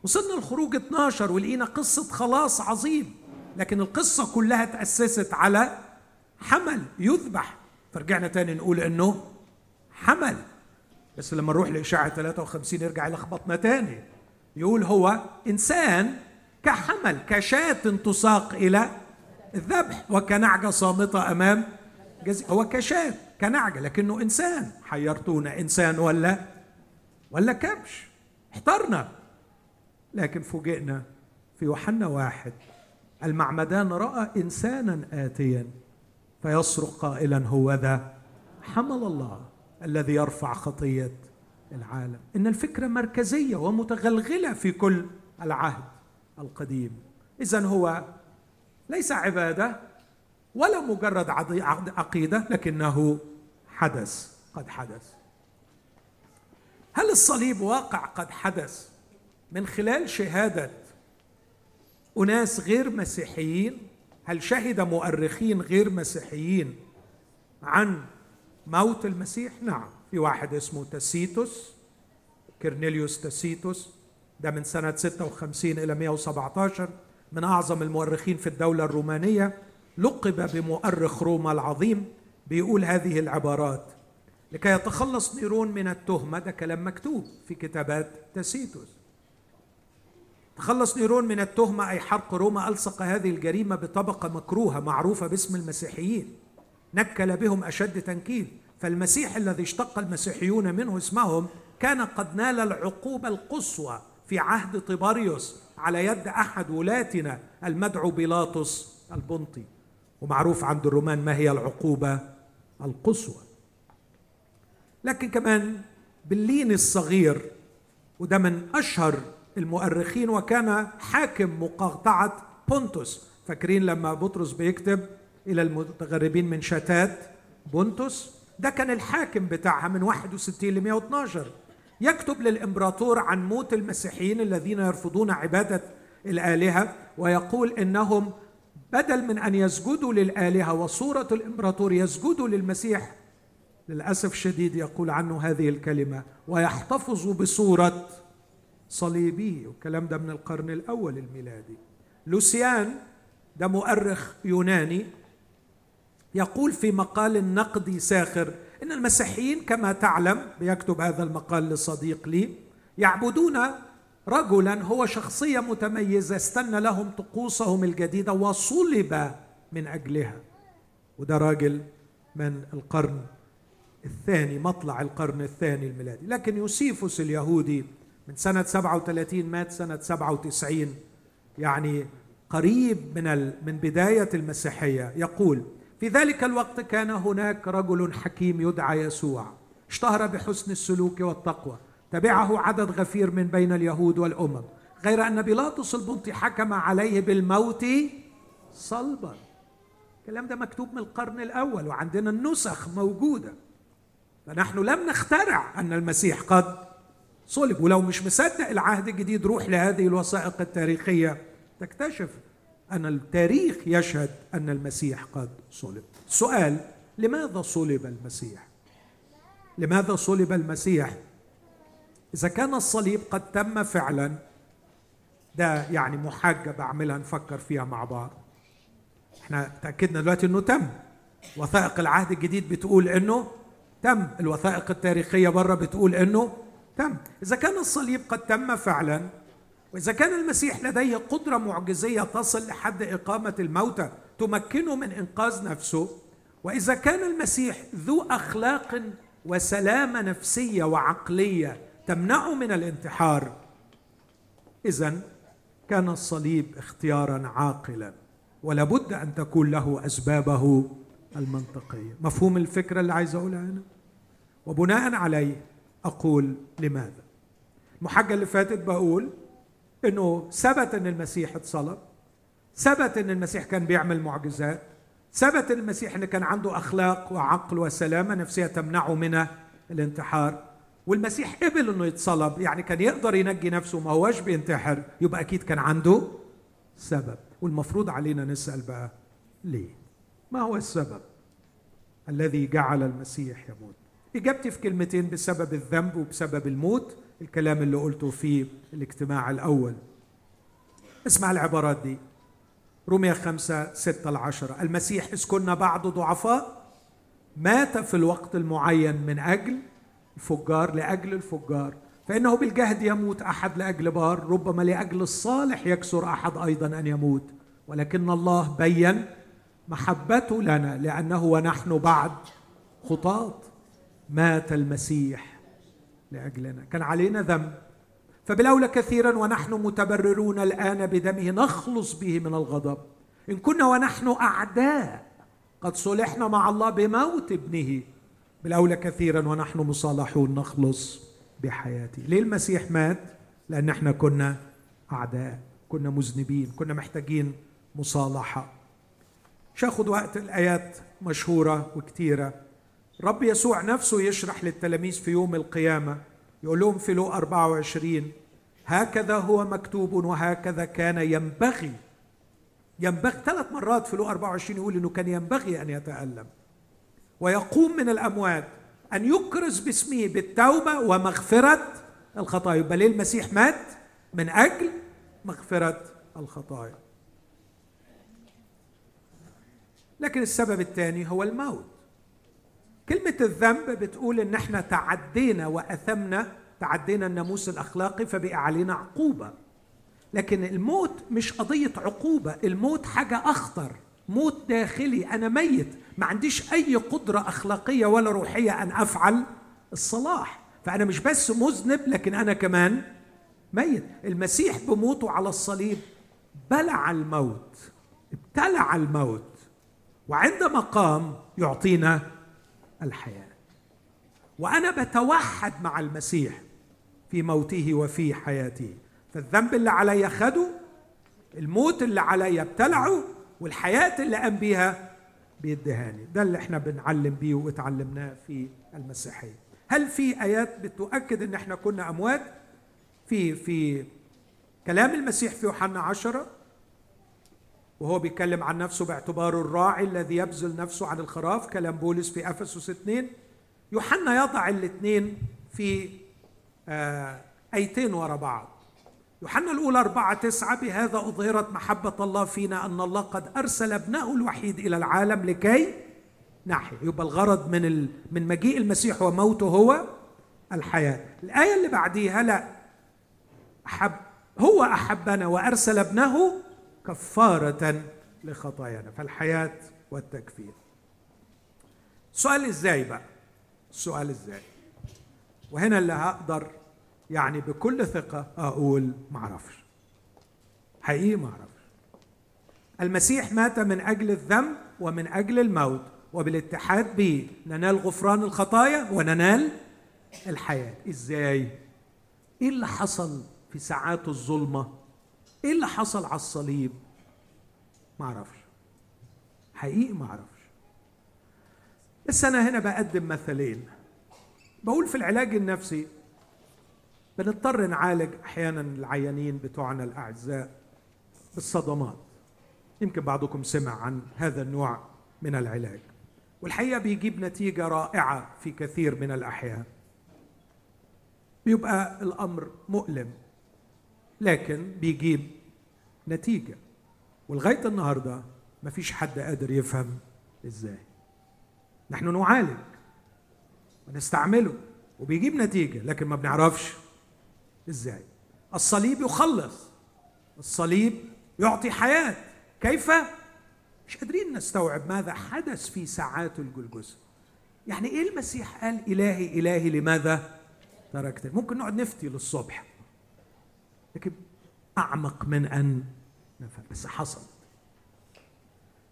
وصلنا الخروج 12 ولقينا قصة خلاص عظيم لكن القصة كلها تأسست على حمل يذبح. فرجعنا تاني نقول إنه حمل. بس لما نروح لإشاعة 53 يرجع يلخبطنا تاني. يقول هو إنسان كحمل كشاة تساق إلى الذبح وكنعجة صامتة أمام جزي هو كشاة كنعجة لكنه إنسان. حيرتونا إنسان ولا ولا كبش. احترنا. لكن فوجئنا في يوحنا واحد المعمدان رأى إنسانا آتيا فيصرخ قائلا هو ذا حمل الله الذي يرفع خطية العالم. إن الفكرة مركزية ومتغلغلة في كل العهد القديم. اذا هو ليس عبادة ولا مجرد عقيدة لكنه حدث قد حدث. هل الصليب واقع قد حدث من خلال شهادة أناس غير مسيحيين؟ هل شهد مؤرخين غير مسيحيين عن موت المسيح؟ نعم. في واحد اسمه تسيتوس كرنيليوس تسيتوس ده من سنة 56 إلى 117 من أعظم المؤرخين في الدولة الرومانية لقب بمؤرخ روما العظيم بيقول هذه العبارات لكي يتخلص نيرون من التهمة ده كلام مكتوب في كتابات تسيتوس تخلص نيرون من التهمة أي حرق روما ألصق هذه الجريمة بطبقة مكروهة معروفة باسم المسيحيين. نكل بهم أشد تنكيل. فالمسيح الذي اشتق المسيحيون منه اسمهم كان قد نال العقوبة القصوى في عهد طباريوس على يد أحد ولاتنا المدعو بيلاطس البنطي. ومعروف عند الرومان ما هي العقوبة القصوى. لكن كمان باللين الصغير وده من أشهر المؤرخين وكان حاكم مقاطعة بونتوس. فاكرين لما بطرس بيكتب إلى المتغربين من شتات بونتوس؟ ده كان الحاكم بتاعها من 61 ل 112 يكتب للإمبراطور عن موت المسيحيين الذين يرفضون عبادة الآلهة ويقول إنهم بدل من أن يسجدوا للآلهة وصورة الإمبراطور يسجدوا للمسيح للأسف الشديد يقول عنه هذه الكلمة ويحتفظ بصورة صليبه والكلام ده من القرن الأول الميلادي. لوسيان ده مؤرخ يوناني يقول في مقال نقدي ساخر إن المسيحيين كما تعلم بيكتب هذا المقال لصديق لي يعبدون رجلا هو شخصية متميزة استنى لهم طقوسهم الجديدة وصلب من أجلها. وده راجل من القرن الثاني مطلع القرن الثاني الميلادي. لكن يوسيفوس اليهودي من سنة 37 مات سنة 97 يعني قريب من من بداية المسيحية يقول في ذلك الوقت كان هناك رجل حكيم يدعى يسوع. اشتهر بحسن السلوك والتقوى. تبعه عدد غفير من بين اليهود والأمم. غير أن بيلاطس البنطي حكم عليه بالموت صلبا. الكلام ده مكتوب من القرن الأول وعندنا النسخ موجودة. فنحن لم نخترع أن المسيح قد صلب. ولو مش مصدق العهد الجديد روح لهذه الوثائق التاريخية تكتشف أن التاريخ يشهد أن المسيح قد صلب. سؤال لماذا صلب المسيح؟ لماذا صلب المسيح؟ إذا كان الصليب قد تم فعلا ده يعني محاجة بعملها نفكر فيها مع بعض. إحنا تأكدنا دلوقتي إنه تم. وثائق العهد الجديد بتقول إنه تم. الوثائق التاريخية بره بتقول إنه تم. إذا كان الصليب قد تم فعلا وإذا كان المسيح لديه قدرة معجزية تصل لحد إقامة الموتى تمكنه من إنقاذ نفسه. وإذا كان المسيح ذو أخلاق وسلامة نفسية وعقلية تمنعه من الانتحار اذا كان الصليب اختيارا عاقلا. ولابد أن تكون له أسبابه المنطقية. مفهوم الفكرة اللي عايز أقولها هنا؟ وبناء عليه أقول لماذا؟ المحاجة اللي فاتت بقول إنه ثبت إن المسيح اتصلب ثبت إن المسيح كان بيعمل معجزات ثبت إن المسيح إن كان عنده أخلاق وعقل وسلامة نفسية تمنعه من الانتحار. والمسيح قبل إنه يتصلب يعني كان يقدر ينجي نفسه ما هوش بينتحر يبقى أكيد كان عنده سبب. والمفروض علينا نسأل بقى ليه؟ ما هو السبب الذي جعل المسيح يموت؟ إجابتي في كلمتين بسبب الذنب وبسبب الموت. الكلام اللي قلته في الاجتماع الأول. اسمع العبارات دي. رومية خمسة ستة العشرة المسيح إذ كنا بعد ضعفاء. مات في الوقت المعين من أجل الفجار لأجل الفجار. فإنه بالجهد يموت أحد لأجل بار. ربما لأجل الصالح يكسر أحد أيضا أن يموت. ولكن الله بين محبته لنا لأنه ونحن بعد خطاة. مات المسيح. لأجلنا. كان علينا ذنب. فبالأولى كثيرا ونحن متبررون الآن بدمه نخلص به من الغضب. إن كنا ونحن أعداء قد صلحنا مع الله بموت ابنه. بالأولى كثيرا ونحن مصالحون نخلص بحياته. ليه المسيح مات؟ لأن إحنا كنا أعداء كنا مذنبين كنا محتاجين مصالحة. مش هاخد وقت الآيات مشهورة وكتيرة. رب يسوع نفسه يشرح للتلاميذ في يوم القيامة يقول لهم في لو 24 هكذا هو مكتوب وهكذا كان ينبغي. ينبغي ثلاث مرات في لو 24 يقول إنه كان ينبغي أن يتألم. ويقوم من الأموات أن يكرز باسمه بالتوبة ومغفرة الخطايا. يبقى ليه المسيح مات؟ من أجل مغفرة الخطايا. لكن السبب الثاني هو الموت. كلمة الذنب بتقول إن إحنا تعدينا وأثمنا تعدينا الناموس الأخلاقي فبقى علينا عقوبة. لكن الموت مش قضية عقوبة الموت حاجة أخطر موت داخلي أنا ميت ما عنديش أي قدرة أخلاقية ولا روحية أن أفعل الصلاح. فأنا مش بس مذنب لكن أنا كمان ميت. المسيح بموته على الصليب بلع الموت ابتلع الموت وعندما قام يعطينا الحياة. وأنا بتوحد مع المسيح في موته وفي حياته. فالذنب اللي علي خده الموت اللي علي ابتلعه والحياة اللي قام بيها بيدهاني ده اللي إحنا بنعلم بيه واتعلمناه في المسيحية. هل في آيات بتؤكد إن إحنا كنا أموات؟ في في كلام المسيح في يوحنا عشرة؟ وهو بيتكلم عن نفسه باعتباره الراعي الذي يبذل نفسه عن الخراف كلام بولس في أفسس اثنين. يوحنا يضع الاثنين في آه أيتين ورا بعض. يوحنا الأولى أربعة تسعة بهذا أظهرت محبة الله فينا أن الله قد أرسل ابنه الوحيد إلى العالم لكي نحيا. يبقى الغرض من. من مجيء المسيح وموته هو الحياة. الآية اللي بعديها لا أحب هو أحبنا وأرسل ابنه كفارة لخطايانا فالحياة والتكفير. السؤال إزاي بقى؟ السؤال إزاي؟ وهنا اللي هقدر يعني بكل ثقة أقول معرفش. حقيقي معرفش. المسيح مات من أجل الذنب ومن أجل الموت وبالاتحاد به ننال غفران الخطايا وننال الحياة. إزاي؟ إيه اللي حصل في ساعات الظلمة؟ إيه اللي حصل على الصليب؟ ما أعرفش. حقيقي ما أعرفش. بس أنا هنا بقدم مثلين. بقول في العلاج النفسي بنضطر نعالج أحيانا العيانين بتوعنا الأعزاء بالصدمات. يمكن بعضكم سمع عن هذا النوع من العلاج. والحقيقة بيجيب نتيجة رائعة في كثير من الأحيان. بيبقى الأمر مؤلم. لكن بيجيب نتيجة. ولغاية النهاردة مفيش حد قادر يفهم إزاي. نحن نعالج ونستعمله وبيجيب نتيجة لكن ما بنعرفش إزاي. الصليب يخلص. الصليب يعطي حياة. كيف؟ مش قادرين نستوعب ماذا حدث في ساعات الجلجسة يعني إيه المسيح قال إلهي إلهي لماذا تركتني؟ ممكن نقعد نفتي للصبح. لكن أعمق من أن نفهم. بس حصل.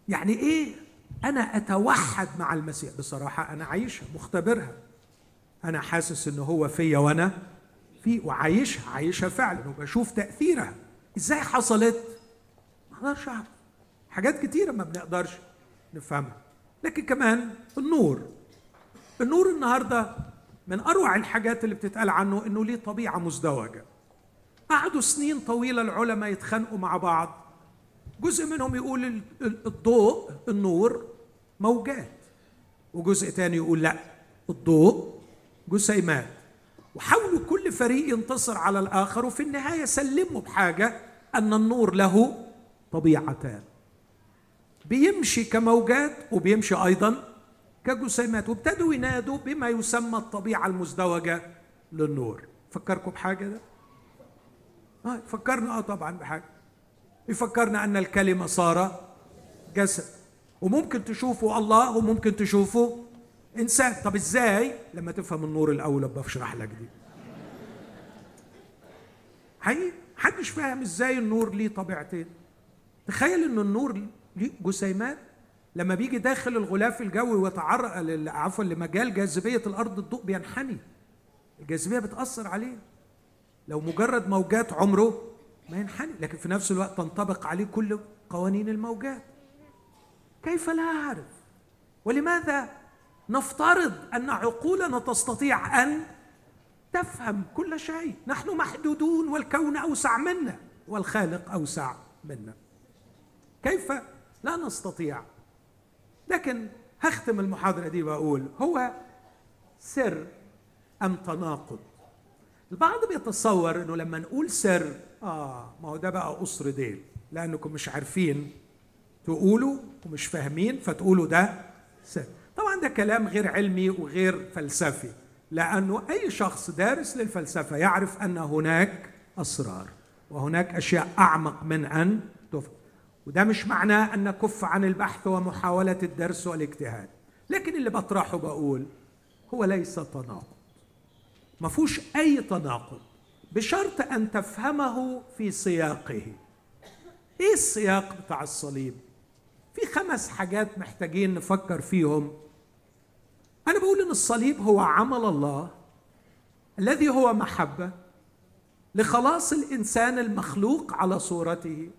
يعني إيه؟ أنا أتوحد مع المسيح. بصراحة أنا عايشها مختبرها. أنا حاسس إن هو فيا وأنا في وعايشها عايشها فعلا وبشوف تأثيرها. إزاي حصلت؟ ما أقدرش أعرف. حاجات كتيرة ما بنقدرش نفهمها. لكن كمان النور. النور النهارده من أروع الحاجات اللي بتتقال عنه إنه ليه طبيعة مزدوجة. قعدوا سنين طويلة العلماء يتخانقوا مع بعض. جزء منهم يقول الضوء النور موجات. وجزء تاني يقول لا الضوء جسيمات وحاولوا كل فريق ينتصر على الآخر وفي النهاية سلموا بحاجة أن النور له طبيعتان. بيمشي كموجات وبيمشي أيضا كجسيمات وابتدوا ينادوا بما يسمى الطبيعة المزدوجة للنور. فكركم بحاجة؟ ده؟ آه فكرنا آه طبعا بحاجة. يفكرنا أن الكلمة صار جسد. وممكن تشوفوا الله وممكن تشوفوا إنسان. طب إزاي؟ لما تفهم النور الأول أبقى أشرح لك دي. حقيقي محدش فاهم إزاي النور ليه طبيعتين. تخيل إن النور ليه جسيمات. لما بيجي داخل الغلاف الجوي ويتعرض عفوا لمجال جاذبية الأرض الضوء بينحني. الجاذبية بتأثر عليه. لو مجرد موجات عمره ما ينحني لكن في نفس الوقت تنطبق عليه كل قوانين الموجات. كيف لا أعرف؟ ولماذا نفترض أن عقولنا تستطيع أن تفهم كل شيء؟ نحن محدودون والكون أوسع منا والخالق أوسع منا. كيف لا نستطيع؟ لكن هختم المحاضرة دي وأقول هو سر أم تناقض؟ البعض بيتصور إنه لما نقول سر آه ما هو ده بقى قصر ديل. لأنكم مش عارفين تقولوا ومش فاهمين فتقولوا ده سر. طبعا ده كلام غير علمي وغير فلسفي لأنه أي شخص دارس للفلسفة يعرف أن هناك أسرار وهناك أشياء أعمق من أن تفهم وده مش معناه أن نكف عن البحث ومحاولة الدرس والاجتهاد. لكن اللي بطرحه بقول هو ليس تناقض. ما فيهوش أي تناقض بشرط أن تفهمه في سياقه. إيه السياق بتاع الصليب؟ في خمس حاجات محتاجين نفكر فيهم. أنا بقول إن الصليب هو عمل الله الذي هو محبة لخلاص الإنسان المخلوق على صورته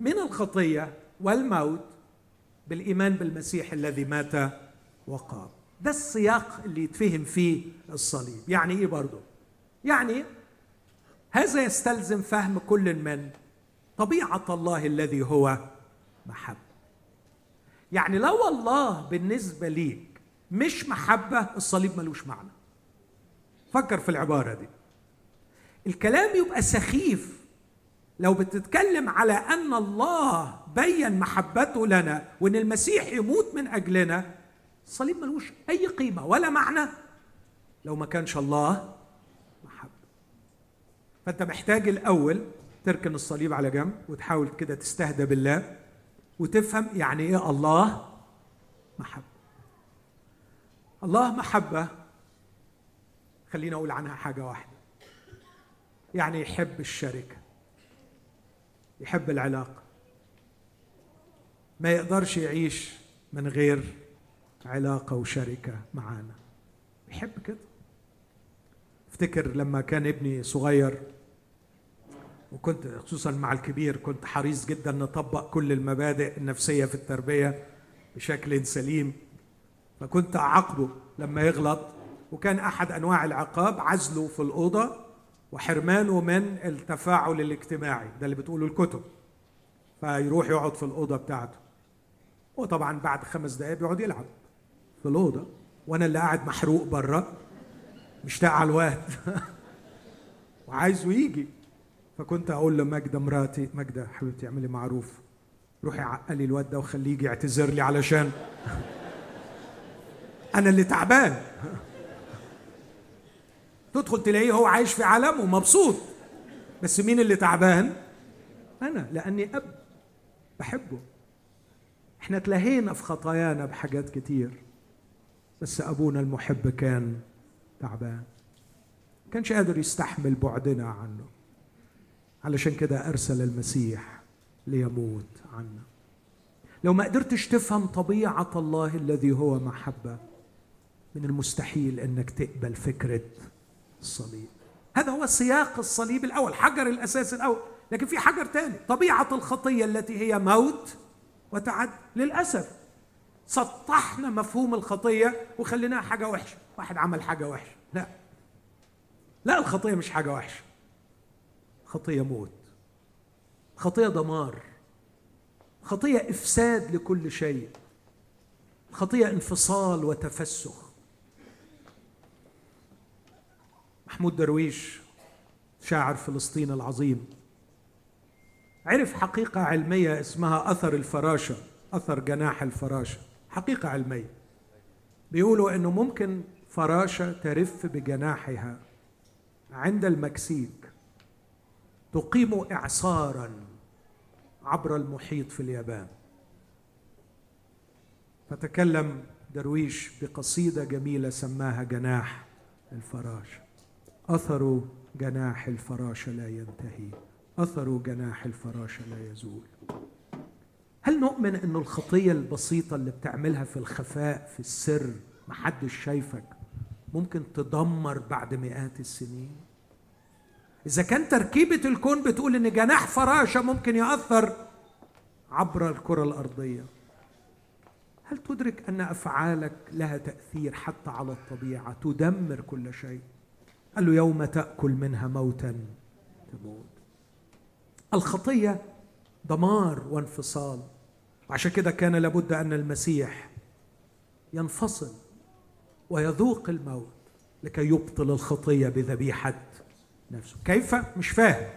من الخطية والموت بالإيمان بالمسيح الذي مات وقام. ده السياق اللي يتفهم فيه الصليب. يعني إيه برضه يعني هذا يستلزم فهم كل من طبيعة الله الذي هو محبة. يعني لو الله بالنسبة ليك مش محبة الصليب ملوش معنى. فكر في العبارة دي. الكلام يبقى سخيف لو بتتكلم على أن الله بين محبته لنا وإن المسيح يموت من أجلنا الصليب ملوش أي قيمة ولا معنى. لو ما كانش الله محبه فأنت محتاج الأول تركن الصليب على جنب وتحاول كده تستهدى بالله وتفهم يعني إيه الله محبه الله محبة خلينا أقول عنها حاجة واحدة. يعني يحب الشركة يحب العلاقة. ما يقدرش يعيش من غير علاقة وشركة معانا. يحب كده. افتكر لما كان ابني صغير وكنت خصوصا مع الكبير كنت حريص جدا نطبق كل المبادئ النفسية في التربية بشكل سليم. فكنت أعاقبه لما يغلط وكان أحد أنواع العقاب عزله في الأوضة وحرمانه من التفاعل الاجتماعي. ده اللي بتقوله الكتب. فيروح يقعد في الأوضة بتاعته. وطبعا بعد خمس دقائق بيقعد يلعب. في الأوضة وأنا اللي قاعد محروق بره مشتاق على الواد. وعايزه يجي. فكنت أقول لماجدة مراتي ماجدة حبيبتي اعملي معروف. روحي عقلي الواد ده وخليه يجي يعتذر لي علشان أنا اللي تعبان. تدخل تلاقيه هو عايش في عالمه مبسوط. بس مين اللي تعبان؟ أنا لأني أب. بحبه. إحنا تلهينا في خطايانا بحاجات كتير. بس أبونا المحب كان تعبان. كانش قادر يستحمل بعدنا عنه. علشان كده أرسل المسيح ليموت عنا. لو ما قدرتش تفهم طبيعة الله الذي هو محبة من المستحيل إنك تقبل فكرة الصليب. هذا هو سياق الصليب الأول حجر الأساس الأول. لكن في حجر ثاني طبيعة الخطية التي هي موت وتعد للأسف. سطحنا مفهوم الخطية وخليناها حاجة وحشة. واحد عمل حاجة وحشة. لا. لا الخطية مش حاجة وحشة. خطية موت. خطية دمار. خطية إفساد لكل شيء. خطية انفصال وتفسخ. محمود درويش شاعر فلسطين العظيم. عرف حقيقة علمية اسمها أثر الفراشة أثر جناح الفراشة. حقيقة علميه بيقولوا إنه ممكن فراشة ترف بجناحها عند المكسيك تقيم اعصارا عبر المحيط في اليابان. فتكلم درويش بقصيدة جميلة سماها جناح الفراشه أثر جناح الفراشه لا ينتهي. أثر جناح الفراشه لا يزول. هل نؤمن إنه الخطية البسيطة اللي بتعملها في الخفاء في السر محدش شايفك ممكن تدمر بعد مئات السنين؟ إذا كان تركيبة الكون بتقول إن جناح فراشة ممكن يأثر عبر الكرة الأرضية. هل تدرك أن أفعالك لها تأثير حتى على الطبيعة؟ تدمر كل شيء. قال له يوم تأكل منها موتا تموت. الخطية دمار وانفصال. وعشان كده كان لابد أن المسيح ينفصل ويذوق الموت لكي يبطل الخطية بذبيحة نفسه. كيف؟ مش فاهم.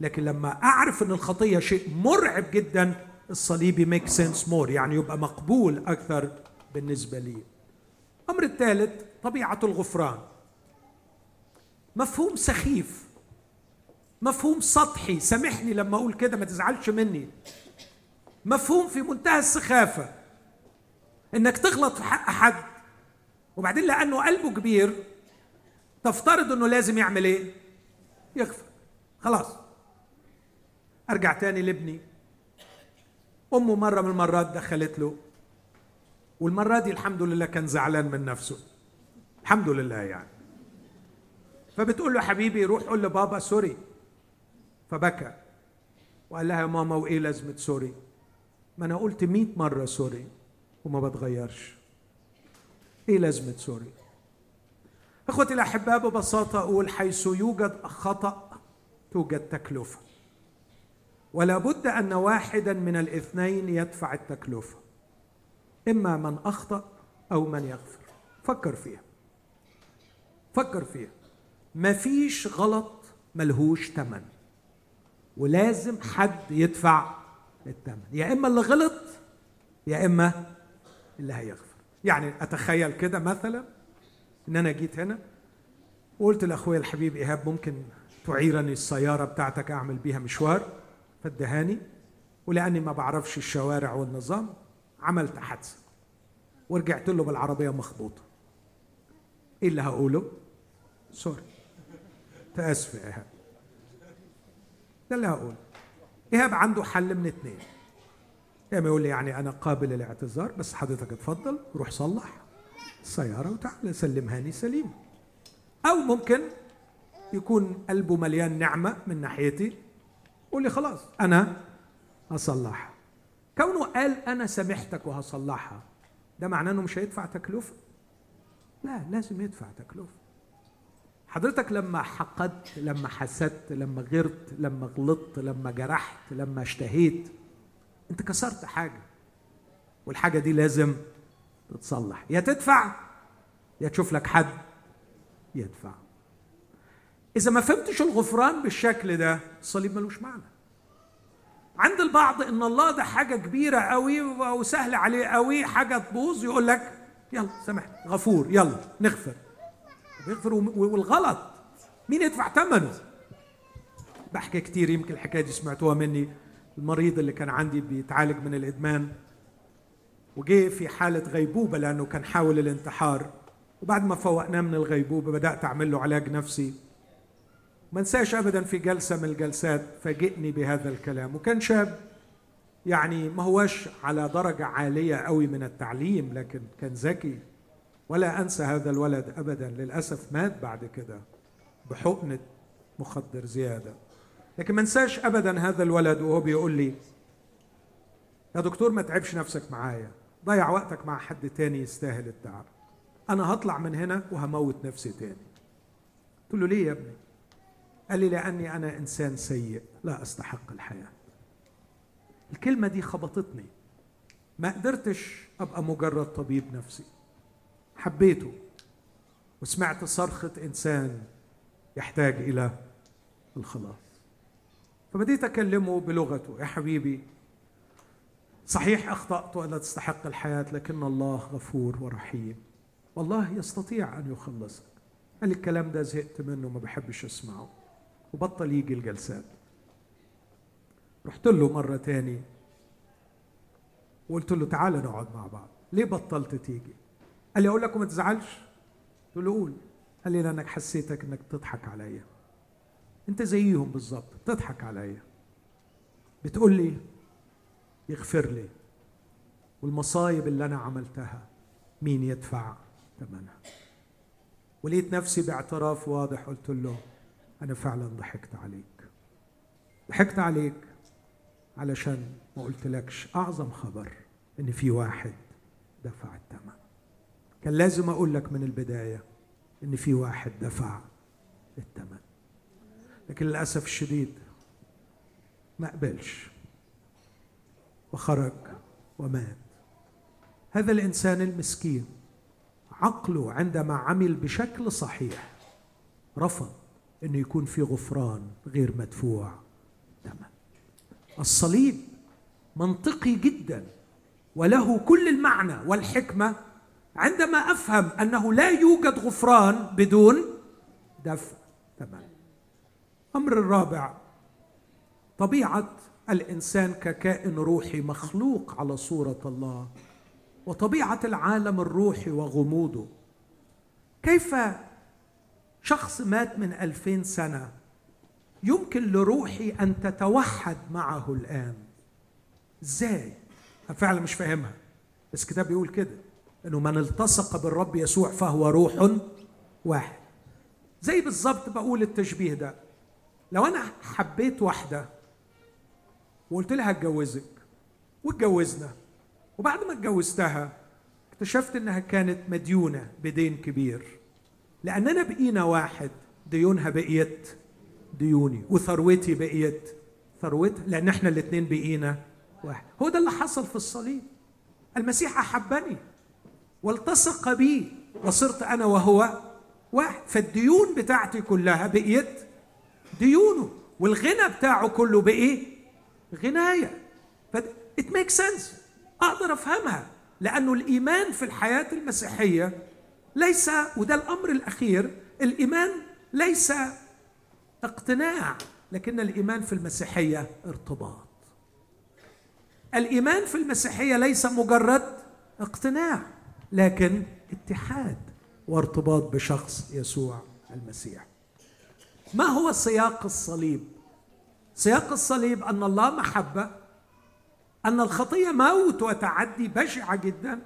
لكن لما أعرف أن الخطية شيء مرعب جدا الصليب بي make sense more يعني يبقى مقبول أكثر بالنسبة لي. الامر الثالث طبيعة الغفران. مفهوم سخيف. مفهوم سطحي. سامحني لما أقول كده ما تزعلش مني. مفهوم في منتهى السخافة. إنك تغلط في حق حد وبعدين لأنه قلبه كبير تفترض إنه لازم يعمل إيه؟ يغفر. خلاص. أرجع تاني لابني. أمه مرة من المرات دخلت له والمرة دي الحمد لله كان زعلان من نفسه. الحمد لله يعني. فبتقول له حبيبي روح قول لبابا sorry. فبكى. وقال لها يا ماما وإيه لازمة sorry؟ ما أنا قلت مئة مرة sorry وما بتغيرش. إيه لازمة سوري؟ إخوتي الاحباء ببساطة أقول حيث يوجد خطأ توجد تكلفة. ولا بد أن واحدا من الاثنين يدفع التكلفة. إما من أخطأ أو من يغفر. فكر فيها. فكر فيها. مفيش غلط ملهوش ثمن ولازم حد يدفع الثمن يا إما اللي غلط يا إما اللي هيغفر. يعني أتخيل كده مثلا إن أنا جيت هنا وقلت لأخويا الحبيب إيهاب ممكن تعيرني السيارة بتاعتك أعمل بيها مشوار؟ فادهاني ولأني ما بعرفش الشوارع والنظام عملت حادثة ورجعت له بالعربية مخبوطة. إيه اللي هقوله؟ سوري. تأسف يا إيهاب. ده اللي هقوله إيهاب عنده حل من اتنين. يا اما يقول لي يعني أنا قابل للاعتذار بس حضرتك اتفضل روح صلح. السياره وتعال سلمها لي سليم. أو ممكن يكون قلبه مليان نعمة من ناحيتي. يقول لي خلاص أنا هصلحها. كونه قال أنا سامحتك وهصلحها ده معناه إنه مش هيدفع تكلفة؟ لا لازم يدفع تكلفة. حضرتك لما حقدت لما حسدت لما غرت لما غلطت لما جرحت لما اشتهيت انت كسرت حاجة. والحاجة دي لازم تتصلح. يا تدفع يا تشوف لك حد يدفع. إذا ما فهمتش الغفران بالشكل ده الصليب ملوش معنى. عند البعض إن الله ده حاجة كبيرة قوي وسهل عليه قوي حاجة تبوظ يقول لك يلا سامحني غفور يلا نغفر. بيغفر والغلط. مين يدفع ثمنه؟ بحكي كتير يمكن الحكاية دي سمعتوها مني. المريض اللي كان عندي بيتعالج من الإدمان وجه في حالة غيبوبة لأنه كان حاول الانتحار. وبعد ما فوقناه من الغيبوبة بدأت أعمل له علاج نفسي. ما انساش ابدا في جلسة من الجلسات فاجئني بهذا الكلام. وكان شاب يعني ما هوش على درجة عالية قوي من التعليم لكن كان ذكي. ولا أنسى هذا الولد ابدا للأسف مات بعد كده بحقنه مخدر زيادة. لكن ما انساش ابدا هذا الولد وهو بيقول لي يا دكتور ما تعبش نفسك معايا ضيع وقتك مع حد تاني يستاهل التعب. أنا هطلع من هنا وهموت نفسي تاني. قلت له ليه يا ابني؟ قال لي لأني أنا إنسان سيء لا أستحق الحياة. الكلمة دي خبطتني. ما قدرتش أبقى مجرد طبيب نفسي. حبيته وسمعت صرخة إنسان يحتاج إلى الخلاص. فبديت أكلمه بلغته يا حبيبي صحيح أخطأت ولا تستحق الحياة لكن الله غفور ورحيم. والله يستطيع أن يخلصك. قال الكلام ده زهقت منه ما بحبش أسمعه. وبطل يجي الجلسات. رحت له مرة تاني وقلت له تعالى نقعد مع بعض. ليه بطلت تيجي؟ قال لي أقول لك وما تزعلش. قلت له قول. قال لي لانك حسيتك إنك تضحك عليا. أنت زيهم بالظبط بتضحك عليا. بتقول لي يغفر لي. والمصايب اللي أنا عملتها مين يدفع ثمنها؟ ولقيت نفسي باعتراف واضح قلت له أنا فعلا ضحكت عليك. ضحكت عليك علشان ما قلتلكش أعظم خبر إن في واحد دفع الثمن. كان لازم أقول لك من البداية إن في واحد دفع الثمن. لكن للأسف الشديد ما قبلش وخرج ومات. هذا الإنسان المسكين عقله عندما عمل بشكل صحيح رفض انه يكون في غفران غير مدفوع ثمن. الصليب منطقي جدا وله كل المعنى والحكمة عندما أفهم أنه لا يوجد غفران بدون دفع. ثمن الامر الرابع طبيعة الإنسان ككائن روحي مخلوق على صورة الله وطبيعة العالم الروحي وغموضه. كيف شخص مات من ألفين سنة يمكن لروحي أن تتوحد معه الآن؟ إزاي؟ أنا فعلا مش فاهمها بس الكتاب بيقول كده. إنه من التصق بالرب يسوع فهو روح واحد. زي بالظبط بقول التشبيه ده. لو أنا حبيت واحدة وقلت لها اتجوزك واتجوزنا وبعد ما اتجوزتها اكتشفت إنها كانت مديونة بدين كبير. لأننا بقينا واحد ديونها بقيت ديوني. وثروتي بقيت ثروتها لأن إحنا الاثنين بقينا واحد. هو ده اللي حصل في الصليب. المسيح أحبني. والتصق بي وصرت أنا وهو واحد. فالديون بتاعتي كلها بقيت ديونه والغنى بتاعه كله بإيه؟ غناية. ف it makes sense. أقدر أفهمها لأنه الإيمان في الحياة المسيحية ليس وده الأمر الأخير الإيمان ليس اقتناع لكن الإيمان في المسيحية ارتباط. الإيمان في المسيحية ليس مجرد اقتناع. لكن اتحاد وارتباط بشخص يسوع المسيح. ما هو سياق الصليب؟ سياق الصليب أن الله محبة أن الخطية موت وتعدي بشعة جدا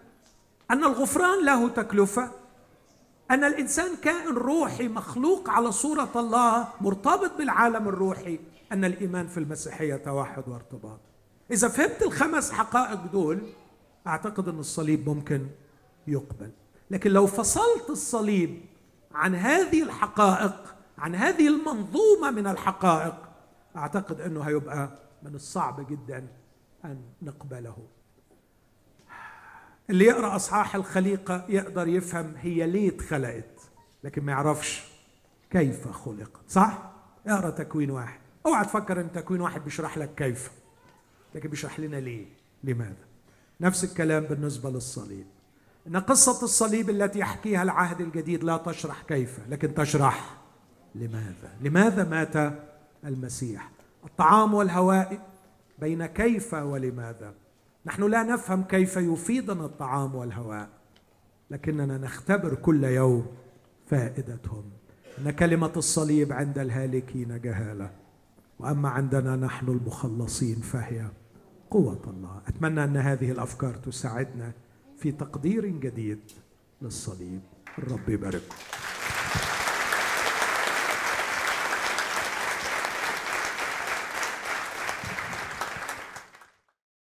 أن الغفران له تكلفة أن الإنسان كائن روحي مخلوق على صورة الله مرتبط بالعالم الروحي أن الإيمان في المسيحية توحد وارتباط. إذا فهمت الخمس حقائق دول أعتقد أن الصليب ممكن يقبل. لكن لو فصلت الصليب عن هذه الحقائق عن هذه المنظومة من الحقائق أعتقد أنه هيبقى من الصعب جدا أن نقبله. اللي يقرأ أصحاح الخليقة يقدر يفهم هي ليه اتخلقت لكن ما يعرفش كيف خلقت صح؟ اقرأ تكوين واحد. أوعى تفكر إن تكوين واحد بيشرح لك كيف لكن بيشرح لنا ليه لماذا؟ نفس الكلام بالنسبة للصليب. إن قصة الصليب التي يحكيها العهد الجديد لا تشرح كيف لكن تشرح لماذا؟ لماذا مات المسيح؟ الطعام والهواء بين كيف ولماذا؟ نحن لا نفهم كيف يفيدنا الطعام والهواء لكننا نختبر كل يوم فائدتهم. إن كلمة الصليب عند الهالكين جهالة وأما عندنا نحن المخلصين فهي قوة الله. أتمنى أن هذه الأفكار تساعدنا في تقدير جديد للصليب. الرب يبارككم.